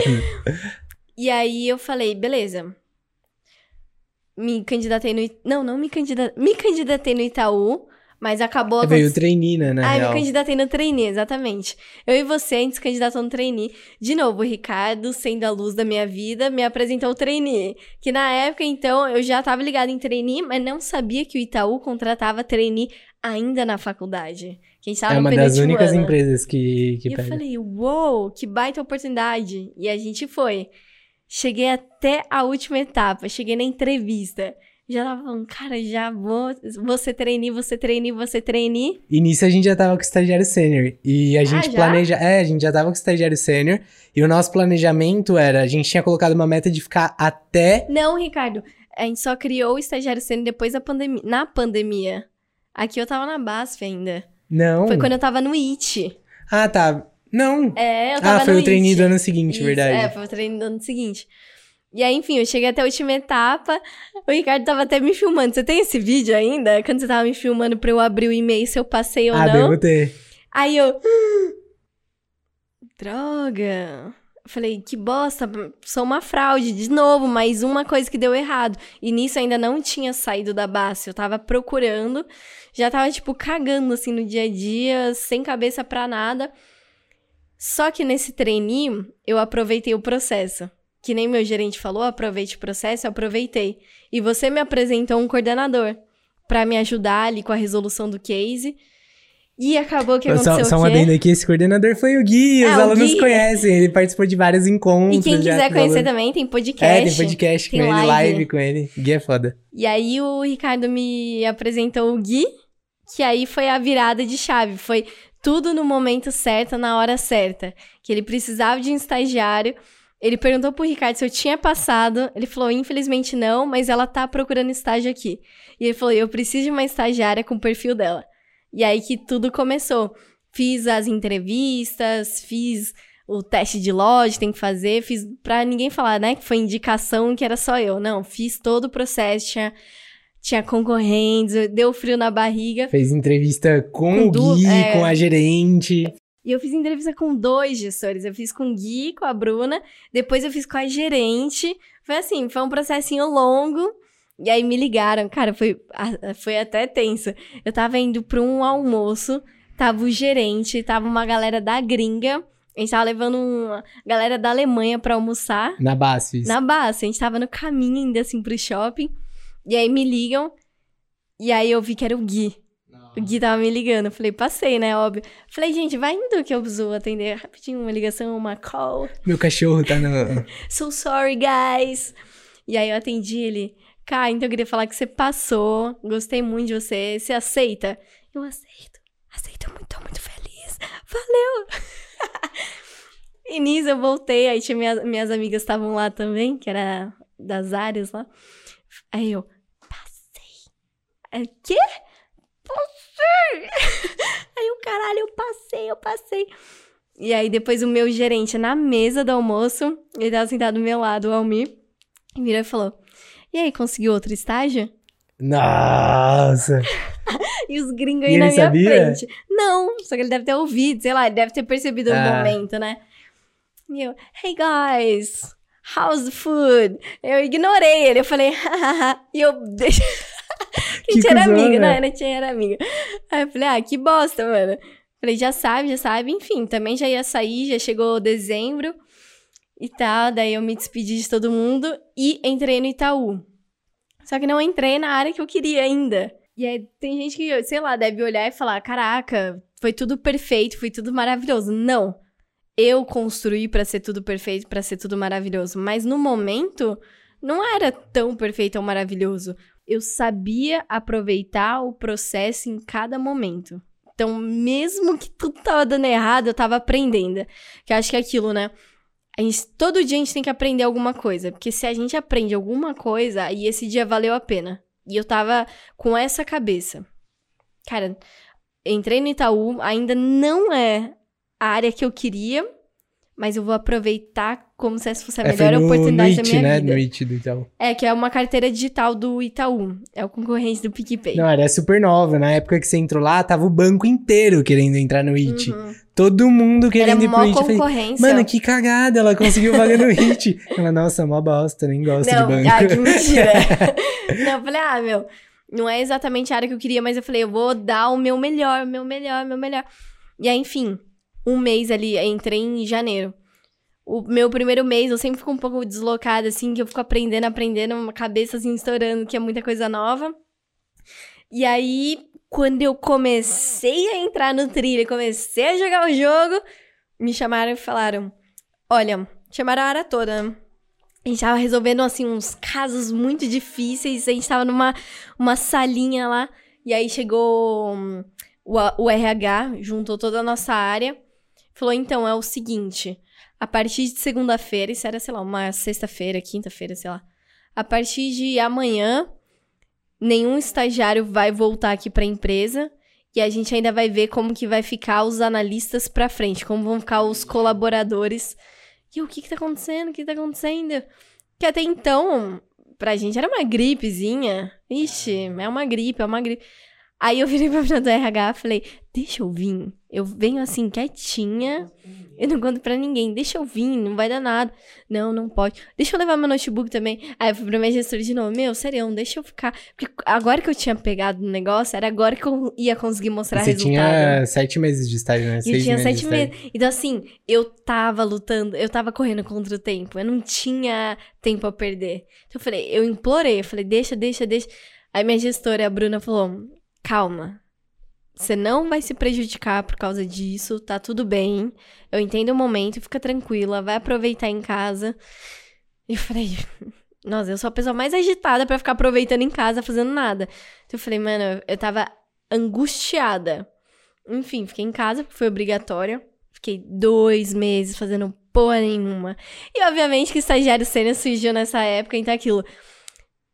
E aí eu falei, beleza. Me candidatei no. Não, não me candidatei. Me candidatei no Itaú, mas acabou Veio o trainee, né, na Ah, eu real. me candidatei no trainee, exatamente. Eu e você, a gente se candidatou no trainee. De novo, o Ricardo, sendo a luz da minha vida, me apresentou o trainee. Que na época, então, eu já tava ligada em trainee, mas não sabia que o Itaú contratava trainee ainda na faculdade. Que a gente tava É uma das únicas ano. empresas que, que E eu pega. falei, uou, que baita oportunidade. E a gente foi. Cheguei até a última etapa, cheguei na entrevista. Já tava falando, cara, já vou, você trainee, você trainee, você trainee. E nisso a gente já tava com o estagiário sênior. E a gente já? planeja. É, a gente já tava com o estagiário sênior. E o nosso planejamento era: a gente tinha colocado uma meta de ficar até. Não, Ricardo, a gente só criou o estagiário sênior depois da pandemia, na pandemia. Aqui eu tava na BASF ainda. Não. Foi quando eu tava no IT. Ah, tá. Não. É, eu tava Ah, foi no o IT. do ano seguinte, Isso, verdade. É, foi o treino do ano seguinte. E aí, enfim, eu cheguei até a última etapa. O Ricardo tava até me filmando. Você tem esse vídeo ainda? Quando você tava me filmando pra eu abrir o e-mail se eu passei ou ah, não. devo ter. Aí eu. Droga. Falei, que bosta, sou uma fraude, de novo, mais uma coisa que deu errado. E nisso ainda não tinha saído da base, eu tava procurando, já tava, tipo, cagando, assim, no dia a dia, sem cabeça pra nada. Só que nesse treininho, eu aproveitei o processo. Que nem meu gerente falou, aproveite o processo, eu aproveitei. E você me apresentou um coordenador pra me ajudar ali com a resolução do case. E acabou que aconteceu Só, só um adendo aqui, esse coordenador foi o Gui, os Ah, alunos Gui. conhecem, ele participou de vários encontros. E quem quiser conhecer também, tem podcast. É, tem podcast tem com ele, live. live com ele. Gui é foda. E aí o Ricardo me apresentou o Gui, que aí foi a virada de chave. Foi tudo no momento certo, na hora certa. Que ele precisava de um estagiário. Ele perguntou pro Ricardo se eu tinha passado. Ele falou, infelizmente não, mas ela tá procurando estágio aqui. E ele falou, eu preciso de uma estagiária com o perfil dela. E aí que tudo começou. Fiz as entrevistas, fiz o teste de loja, tem que fazer, fiz pra ninguém falar, né, que foi indicação que era só eu. Não, fiz todo o processo, tinha, tinha concorrentes, deu frio na barriga. Fez entrevista com, Com o Gui, é. com a gerente. E eu fiz entrevista com dois gestores. Eu fiz com o Gui, com a Bruna, depois eu fiz com a gerente. Foi assim, foi um processinho longo. E aí me ligaram, cara, foi, foi até tenso. Eu tava indo pra um almoço, tava o gerente, tava uma galera da gringa. A gente tava levando uma galera da Alemanha pra almoçar. Na Basfis. Na base, a gente tava no caminho ainda assim pro shopping. E aí me ligam. E aí eu vi que era o Gui. O Gui tava me ligando. Eu falei, passei, né? Óbvio. Falei, gente, vai indo que eu preciso atender rapidinho uma ligação, uma call. Meu cachorro tá no. [laughs] So sorry, guys. E aí eu atendi ele. Cara, então eu queria falar que você passou. Gostei muito de você. Você aceita? Eu aceito. Aceito muito, tô muito feliz. Valeu! [laughs] e nisso eu voltei. Aí tinha minhas, minhas amigas estavam lá também, que era das áreas lá. Aí eu, passei. Aí, quê? [laughs] Aí o caralho, eu passei, eu passei. E aí depois o meu gerente na mesa do almoço, ele tava sentado do meu lado, o Almir, virou e falou: E aí, conseguiu outro estágio? Nossa! [laughs] E os gringos E aí na ele minha sabia? frente. Não, só que ele deve ter ouvido, sei lá, ele deve ter percebido o Ah. momento, né? E eu, hey guys, how's the food? Eu ignorei ele, eu falei, [laughs] hahaha, e eu deixei. A gente era amigo, né? A gente era amigo. Aí eu falei, ah, que bosta, mano. Falei, já sabe, já sabe. Enfim, também já ia sair, já chegou dezembro e tal. Daí eu me despedi de todo mundo e entrei no Itaú. Só que não entrei na área que eu queria ainda. E aí tem gente que, sei lá, deve olhar e falar: caraca, foi tudo perfeito, foi tudo maravilhoso. Não. Eu construí pra ser tudo perfeito, pra ser tudo maravilhoso. Mas no momento, não era tão perfeito ou maravilhoso. Eu sabia aproveitar o processo em cada momento. Então, mesmo que tudo tava dando errado, eu tava aprendendo. Que eu acho que é aquilo, né? A gente, todo dia a gente tem que aprender alguma coisa. Porque se a gente aprende alguma coisa, aí esse dia valeu a pena. E eu tava com essa cabeça. Cara, entrei no Itaú, ainda não é a área que eu queria, mas eu vou aproveitar como se essa fosse a É, melhor no, oportunidade no da IT, minha né? vida. No IT do Itaú. É, que é uma carteira digital do Itaú. É o concorrente do PicPay. Não, era super nova. Na época que você entrou lá, tava o banco inteiro querendo entrar no IT. Uhum. Todo mundo Era querendo ir pro IT. Eu falei, concorrência. Mano, que cagada, ela conseguiu vaga no IT. [laughs] Ela, nossa, mó bosta, nem gosto não, de banco. ah, que mentira. [laughs] não, eu falei, ah, meu, não é exatamente a área que eu queria, mas eu falei, eu vou dar o meu melhor, o meu melhor, o meu melhor. E aí, enfim, um mês ali, entrei em janeiro. O meu primeiro mês, eu sempre fico um pouco deslocada, assim, que eu fico aprendendo, aprendendo, uma cabeça assim, estourando, que é muita coisa nova. E aí, quando eu comecei a entrar no trilho, comecei a jogar o jogo, me chamaram e falaram: Olha, chamaram a área toda, né? A gente tava resolvendo, assim, uns casos muito difíceis. A gente tava numa uma salinha lá. E aí chegou hum, o, o RH, juntou toda a nossa área. Falou, então, é o seguinte. A partir de segunda-feira, isso era, sei lá, uma sexta-feira, quinta-feira, sei lá. A partir de amanhã, nenhum estagiário vai voltar aqui pra empresa. E a gente ainda vai ver como que vai ficar os analistas pra frente, como vão ficar os colaboradores. E o que que tá acontecendo? O que tá acontecendo? Que até então, pra gente era uma gripezinha. Ixi, é uma gripe, é uma gripe. Aí eu virei pra menina do RH e falei, deixa eu vir. Eu venho assim, quietinha. Eu não conto pra ninguém. Deixa eu vir, não vai dar nada. Não, não pode. Deixa eu levar meu notebook também. Aí eu fui pra minha gestora de novo. Meu, sério, deixa eu ficar. Porque agora que eu tinha pegado o negócio, era agora que eu ia conseguir mostrar Você resultado. tinha sete meses de estágio, né? Eu tinha sete meses. Então, assim, eu tava lutando, eu tava correndo contra o tempo. Eu não tinha tempo a perder. Então, eu falei, eu implorei. Eu falei, deixa, deixa, deixa. Aí minha gestora, a Bruna, falou: calma. Você não vai se prejudicar por causa disso, tá tudo bem. Eu entendo o momento, fica tranquila, vai aproveitar em casa. E eu falei, [laughs] nossa, eu sou a pessoa mais agitada pra ficar aproveitando em casa, fazendo nada. Então eu falei, mano, eu tava angustiada. Enfim, fiquei em casa, porque foi obrigatório. Fiquei dois meses fazendo porra nenhuma. E obviamente que estagiário sênior surgiu nessa época, então é aquilo.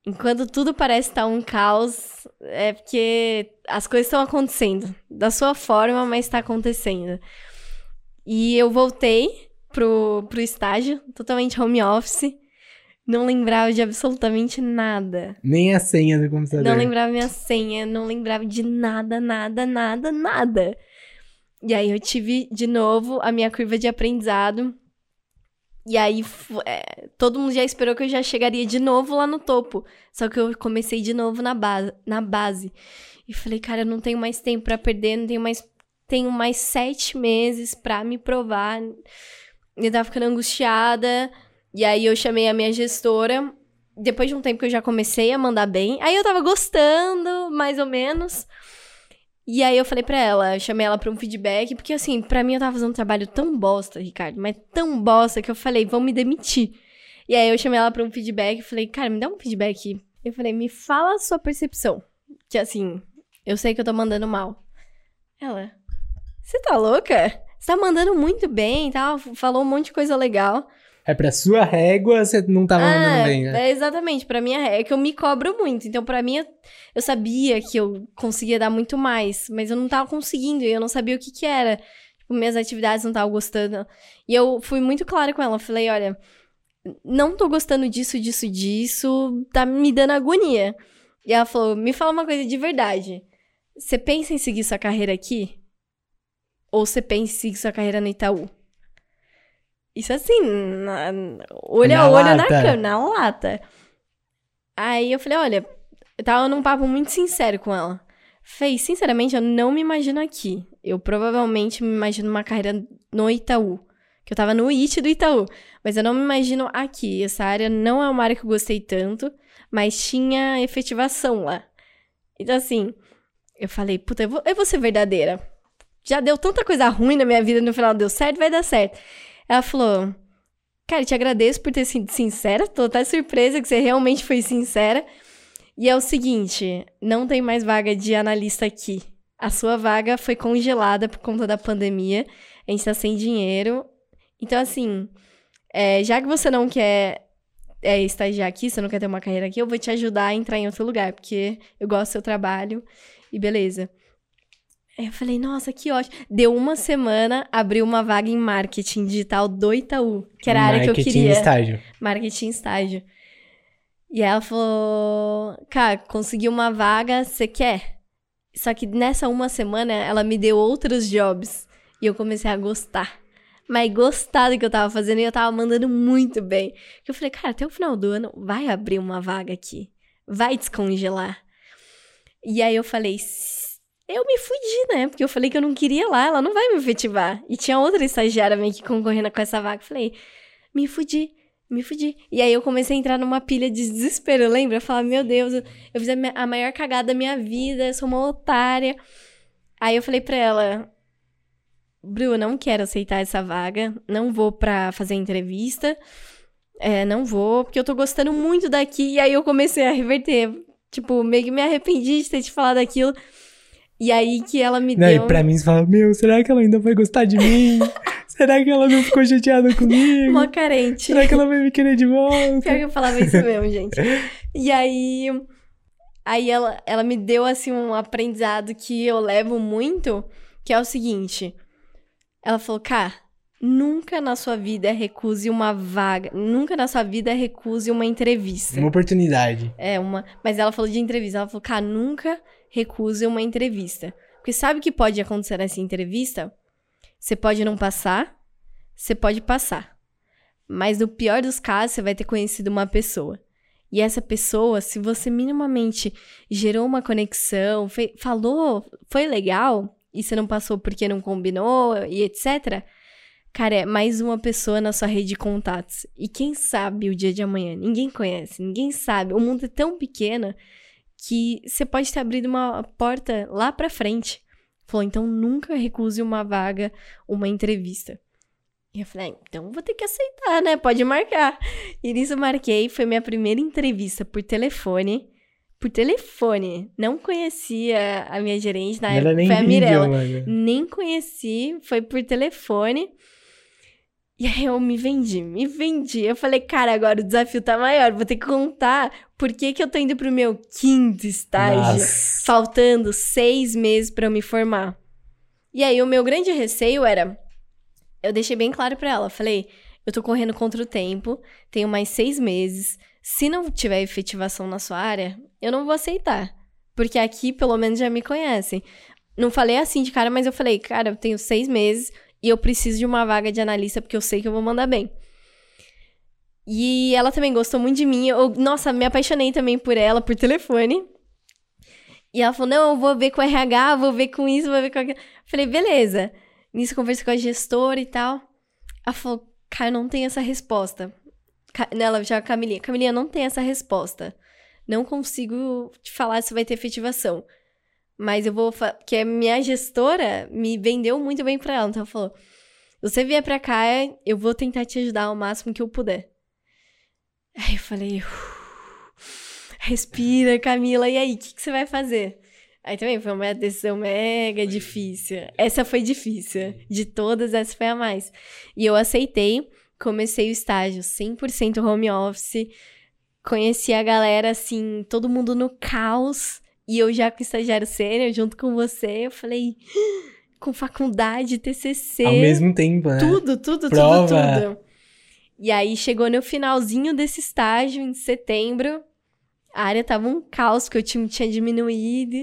Enquanto tudo parece estar um caos, é porque as coisas estão acontecendo. Da sua forma, mas está acontecendo. E eu voltei pro, pro estágio, totalmente home office. Não lembrava de absolutamente nada. Nem a senha do computador. Não lembrava minha senha, não lembrava de nada, nada, nada, nada. E aí eu tive de novo a minha curva de aprendizado. E aí é, todo mundo já esperou que eu já chegaria de novo lá no topo. Só que eu comecei de novo na base, na base. E falei, cara, eu não tenho mais tempo pra perder, não tenho mais tenho mais sete meses pra me provar. Eu tava ficando angustiada. E aí eu chamei a minha gestora. Depois de um tempo que eu já comecei a mandar bem. Aí eu tava gostando, mais ou menos. E aí eu falei pra ela, chamei ela pra um feedback, porque assim, pra mim eu tava fazendo um trabalho tão bosta, Ricardo, mas tão bosta que eu falei, vão me demitir. E aí eu chamei ela pra um feedback e falei, cara, me dá um feedback. Eu falei, me fala a sua percepção. Que assim, eu sei que eu tô mandando mal. Ela, você tá louca? Você tá mandando muito bem e tal, falou um monte de coisa legal. É pra sua régua, você não tava mandando Ah, bem, né? é exatamente. Pra mim é é que eu me cobro muito. Então, pra mim, eu, sabia que eu conseguia dar muito mais, mas eu não tava conseguindo e eu não sabia o que que era. Tipo, minhas atividades não tava gostando. E eu fui muito clara com ela. Falei, olha, não tô gostando disso, disso, disso. Tá me dando agonia. E ela falou, me fala uma coisa de verdade. Você pensa em seguir sua carreira aqui? Ou você pensa em seguir sua carreira no Itaú? Isso assim, na- olho Na a olho na lata. câmera, na lata. Aí eu falei, olha, eu tava num papo muito sincero com ela. Falei, sinceramente, eu não me imagino aqui. Eu provavelmente me imagino uma carreira no Itaú. Que eu tava no IT do Itaú. Mas eu não me imagino aqui. Essa área não é uma área que eu gostei tanto, mas tinha efetivação lá. Então, assim, eu falei, puta, eu vou, eu vou ser verdadeira. Já deu tanta coisa ruim na minha vida, no final deu certo, vai dar certo. Ela falou, cara, te agradeço por ter sido sincera, tô até surpresa que você realmente foi sincera. E é o seguinte, não tem mais vaga de analista aqui. A sua vaga foi congelada por conta da pandemia, a gente tá sem dinheiro. Então, assim, é, já que você não quer é, estagiar aqui, você não quer ter uma carreira aqui, eu vou te ajudar a entrar em outro lugar, porque eu gosto do seu trabalho e beleza. Aí eu falei, nossa, que ótimo. Deu uma semana, abriu uma vaga em marketing digital do Itaú, que era a área que eu Marketing queria. estágio. Marketing estágio. E ela falou, cara, consegui uma vaga, você quer? Só que nessa uma semana, ela me deu outros jobs. E eu comecei a gostar. Mas gostar do que eu tava fazendo e eu tava mandando muito bem. Que eu falei, cara, até o final do ano vai abrir uma vaga aqui. Vai descongelar. E aí eu falei, "S- eu me fudi, né? Porque eu falei que eu não queria lá, ela não vai me efetivar. E tinha outra estagiária meio que concorrendo com essa vaga. Falei, me fudi, me fudi. E aí eu comecei a entrar numa pilha de desespero, lembra? Eu falava, meu Deus, eu fiz a, maior cagada da minha vida, eu sou uma otária. Aí eu falei pra ela, Bru, não quero aceitar essa vaga, não vou pra fazer entrevista, é, não vou, porque eu tô gostando muito daqui. E aí eu comecei a reverter, tipo, meio que me arrependi de ter te falado aquilo. E aí que ela me Não, deu e pra mim você fala, meu, será que ela ainda vai gostar de mim? [laughs] será que ela não ficou chateada comigo? uma carente. Será que ela vai me querer de volta? [laughs] Pior que eu falava isso mesmo, gente. E aí, Aí ela, ela me deu, assim, um aprendizado que eu levo muito, que é o seguinte. Ela falou, cara, nunca na sua vida recuse uma vaga, nunca na sua vida recuse uma entrevista. Uma oportunidade. É, uma. Mas ela falou de entrevista. Ela falou, cara, nunca recuse uma entrevista. Porque sabe o que pode acontecer nessa entrevista? Você pode não passar, você pode passar. Mas no pior dos casos, você vai ter conhecido uma pessoa. E essa pessoa, se você minimamente gerou uma conexão, falou, foi legal, e você não passou porque não combinou e etc. Cara, é mais uma pessoa na sua rede de contatos. E quem sabe o dia de amanhã? Ninguém conhece, ninguém sabe. O mundo é tão pequeno que você pode ter abrido uma porta lá pra frente. Falou, então nunca recuse uma vaga, uma entrevista. E eu falei, ah, então vou ter que aceitar, né? Pode marcar. E nisso eu marquei, foi minha primeira entrevista por telefone. Por telefone. Não conhecia a minha gerente na época, nem foi a Mirella. Nem conheci, foi por telefone. E aí eu me vendi, me vendi. Eu falei, cara, agora o desafio tá maior, vou ter que contar por que, que eu tô indo pro meu quinto estágio, Nossa. faltando seis meses pra eu me formar. E aí o meu grande receio era, eu deixei bem claro pra ela, falei, eu tô correndo contra o tempo, tenho mais seis meses. Se não tiver efetivação na sua área, eu não vou aceitar. Porque aqui, pelo menos, já me conhecem. Não falei assim de cara, mas eu falei, cara, eu tenho seis meses e eu preciso de uma vaga de analista porque eu sei que eu vou mandar bem. E ela também gostou muito de mim. Eu, nossa, me apaixonei também por ela, por telefone. E ela falou: não, eu vou ver com o RH, vou ver com isso, vou ver com aquilo. Falei, beleza. Nisso conversei com a gestora e tal. Ela falou, cara, não tem essa resposta. Ela já, Camilinha, Camilinha, não tem essa resposta. Não consigo te falar se vai ter efetivação. Mas eu vou. Porque a minha gestora me vendeu muito bem pra ela. Então ela falou: você vier pra cá, eu vou tentar te ajudar ao máximo que eu puder. Aí eu falei: "Uf, respira, Camila, e aí, o que, que você vai fazer? Aí também foi uma decisão mega difícil. Essa foi difícil. De todas, essa foi a mais. E eu aceitei, comecei o estágio 100% home office. Conheci a galera, assim, todo mundo no caos. E eu já com estagiário sênior, junto com você, eu falei, com faculdade, TCC. Ao mesmo tempo, né? Tudo, tudo, Prova. tudo, tudo. E aí chegou no finalzinho desse estágio, em setembro, a área tava um caos, porque o time tinha diminuído.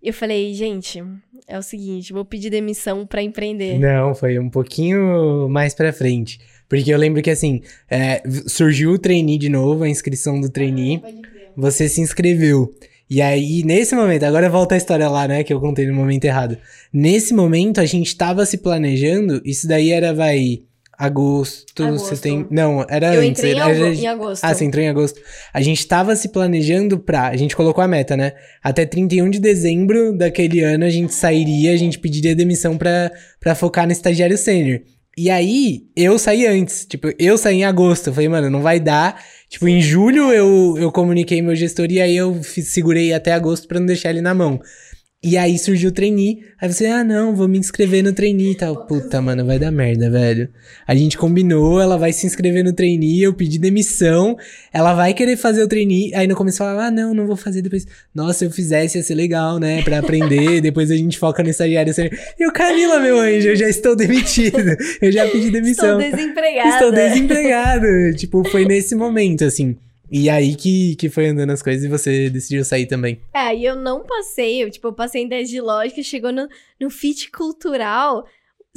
E eu falei, gente, é o seguinte, vou pedir demissão pra empreender. Não, foi um pouquinho mais pra frente. Porque eu lembro que, assim, é, surgiu o trainee de novo, a inscrição do trainee. Crer. Você se inscreveu. E aí, nesse momento, agora volta a história lá, né, que eu contei no momento errado. Nesse momento, a gente tava se planejando, isso daí era, vai, agosto, Agosto. setembro... Não, era Eu antes. entrei em, era- em agosto. Ah, você entrou em agosto. A gente tava se planejando pra. A gente colocou a meta, né? Até 31 de dezembro daquele ano a gente sairia, a gente pediria demissão pra, pra focar no estagiário sênior. E aí, eu saí antes. Tipo, eu saí em agosto. Eu falei, mano, não vai dar. Tipo, em julho eu, eu comuniquei meu gestor e aí eu segurei até agosto pra não deixar ele na mão. E aí surgiu o trainee. Aí você, ah, não, vou me inscrever no trainee e tal. Puta, mano, vai dar merda, velho. A gente combinou, ela vai se inscrever no trainee, eu pedi demissão, ela vai querer fazer o trainee. Aí no começo falava, ah, não, não vou fazer depois. Nossa, se eu fizesse ia ser legal, né? Pra aprender, [laughs] depois a gente foca no estagiário. E o Camila, meu anjo, eu já estou demitido. Eu já pedi Estou demissão. desempregada. Estou desempregado. tipo, foi nesse momento, assim. E aí que, que foi andando as coisas e você decidiu sair também. É, e eu não passei, eu, tipo, eu passei em 10 de lógica, chegou no, no fit cultural.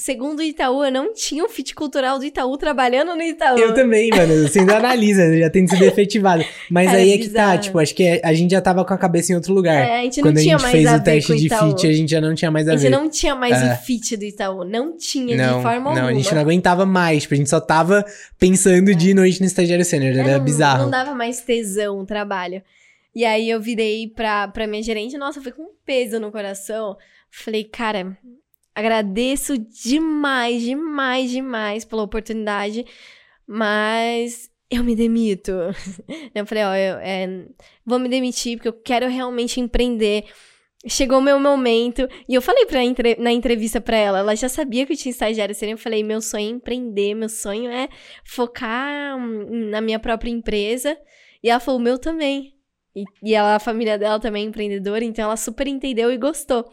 Segundo o Itaú, eu não tinha o fit cultural do Itaú trabalhando no Itaú. Eu também, mano. Você ainda analisa, já tem sido efetivado. Mas Cara, aí é que tá, tipo, acho que a gente já tava com a cabeça em outro lugar. É, a gente não Quando a tinha gente mais fez a o ver teste o de Itaú. fit, a gente já não tinha mais a A ver. gente não tinha mais É. o fit do Itaú. Não tinha não, de forma não, alguma. a gente não aguentava mais. Tipo, a gente só tava pensando dia e noite no estagiário sênior. É, Era não, bizarro. Não dava mais tesão o trabalho. E aí eu virei pra, pra minha gerente, nossa, foi com um peso no coração. Falei, cara, agradeço demais, demais, demais pela oportunidade, mas eu me demito. [laughs] Eu falei, ó, eu é, vou me demitir porque eu quero realmente empreender. Chegou o meu momento. E eu falei pra entre- na entrevista pra ela, ela já sabia que eu tinha estagiário. Eu falei, meu sonho é empreender, meu sonho é focar hum, na minha própria empresa. E ela falou, meu também. E, e ela, a família dela também é empreendedora, então ela super entendeu e gostou.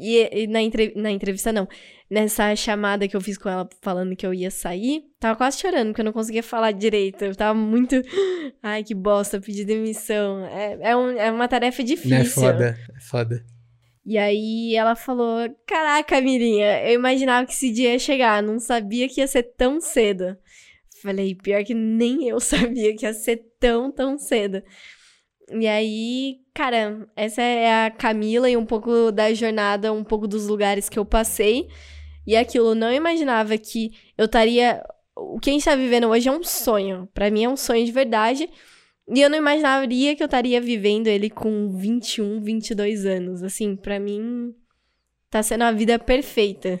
E, e na, entre, na entrevista, não. Nessa chamada que eu fiz com ela falando que eu ia sair, tava quase chorando, porque eu não conseguia falar direito. Eu tava muito. [gasps] Ai, que bosta, pedir demissão. É, é, um, é uma tarefa difícil. É foda, é foda. E aí ela falou: Caraca, Mirinha, eu imaginava que esse dia ia chegar, não sabia que ia ser tão cedo. Falei, pior que nem eu [laughs] sabia que ia ser tão, tão cedo. E aí, cara, essa é a Camila e um pouco da jornada, um pouco dos lugares que eu passei. E aquilo, não imaginava que eu estaria. O que a gente tá vivendo hoje é um sonho. para mim é um sonho de verdade. E eu não imaginaria que eu estaria vivendo ele com 21, 22 anos. Assim, para mim, tá sendo a vida perfeita.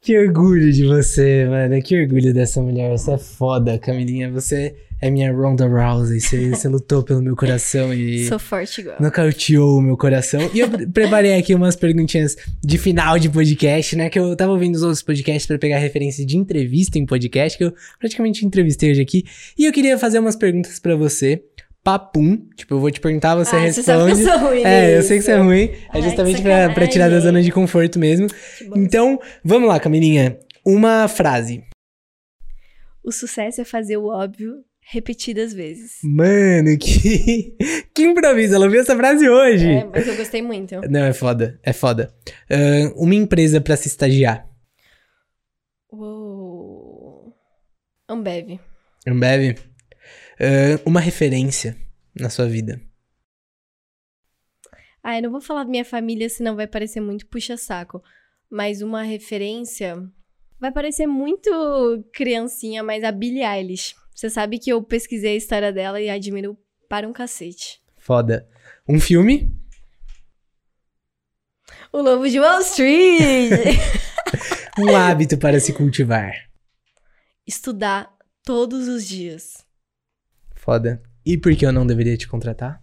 Que orgulho de você, mano. Que orgulho dessa mulher. Você é foda, Camilinha. Você é minha Ronda Rousey. Você, você lutou pelo meu coração e. Sou forte igual. Nocauteou o meu coração. E eu preparei aqui umas perguntinhas de final de podcast, né? Que eu tava ouvindo os outros podcasts para pegar referência de entrevista em podcast, que eu praticamente entrevistei hoje aqui. E eu queria fazer umas perguntas para você papum. Tipo, eu vou te perguntar, você ah, responde. Você ruim, é, eu sei que você é ruim. É justamente pra, pra, tirar da zona de conforto mesmo. Então, vamos lá, Camilinha. Uma frase. O sucesso é fazer o óbvio repetidas vezes. Mano, que, [laughs] que improviso. Ela ouviu essa frase hoje. É, mas eu gostei muito. Não, é foda. É foda. Uh, uma empresa para se estagiar. Uou. Ambev. Ambev? Uh, uma referência na sua vida. Ah, eu não vou falar da minha família, senão vai parecer muito puxa-saco. Mas uma referência. Vai parecer muito criancinha, mas a Billie Eilish. Você sabe que eu pesquisei a história dela e admiro para um cacete. Foda. Um filme? O Lobo de Wall Street! [laughs] um hábito para se cultivar. Estudar todos os dias. Foda. E por que eu não deveria te contratar?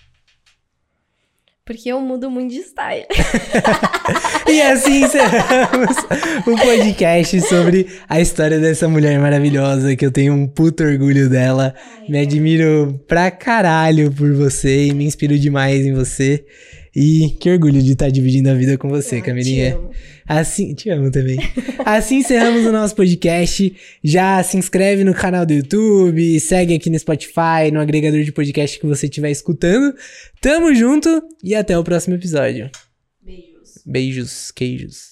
Porque eu mudo muito de style. [laughs] e assim encerramos o podcast sobre a história dessa mulher maravilhosa, que eu tenho um puto orgulho dela. me admiro pra caralho por você e me inspiro demais em você. E que orgulho de estar dividindo a vida com você, ah, Camilinha. Te amo. Assim, te amo também. assim encerramos o nosso podcast. Já se inscreve no canal do YouTube, segue aqui no Spotify, no agregador de podcast que você estiver escutando. Tamo junto e até o próximo episódio. Beijos. Beijos, queijos.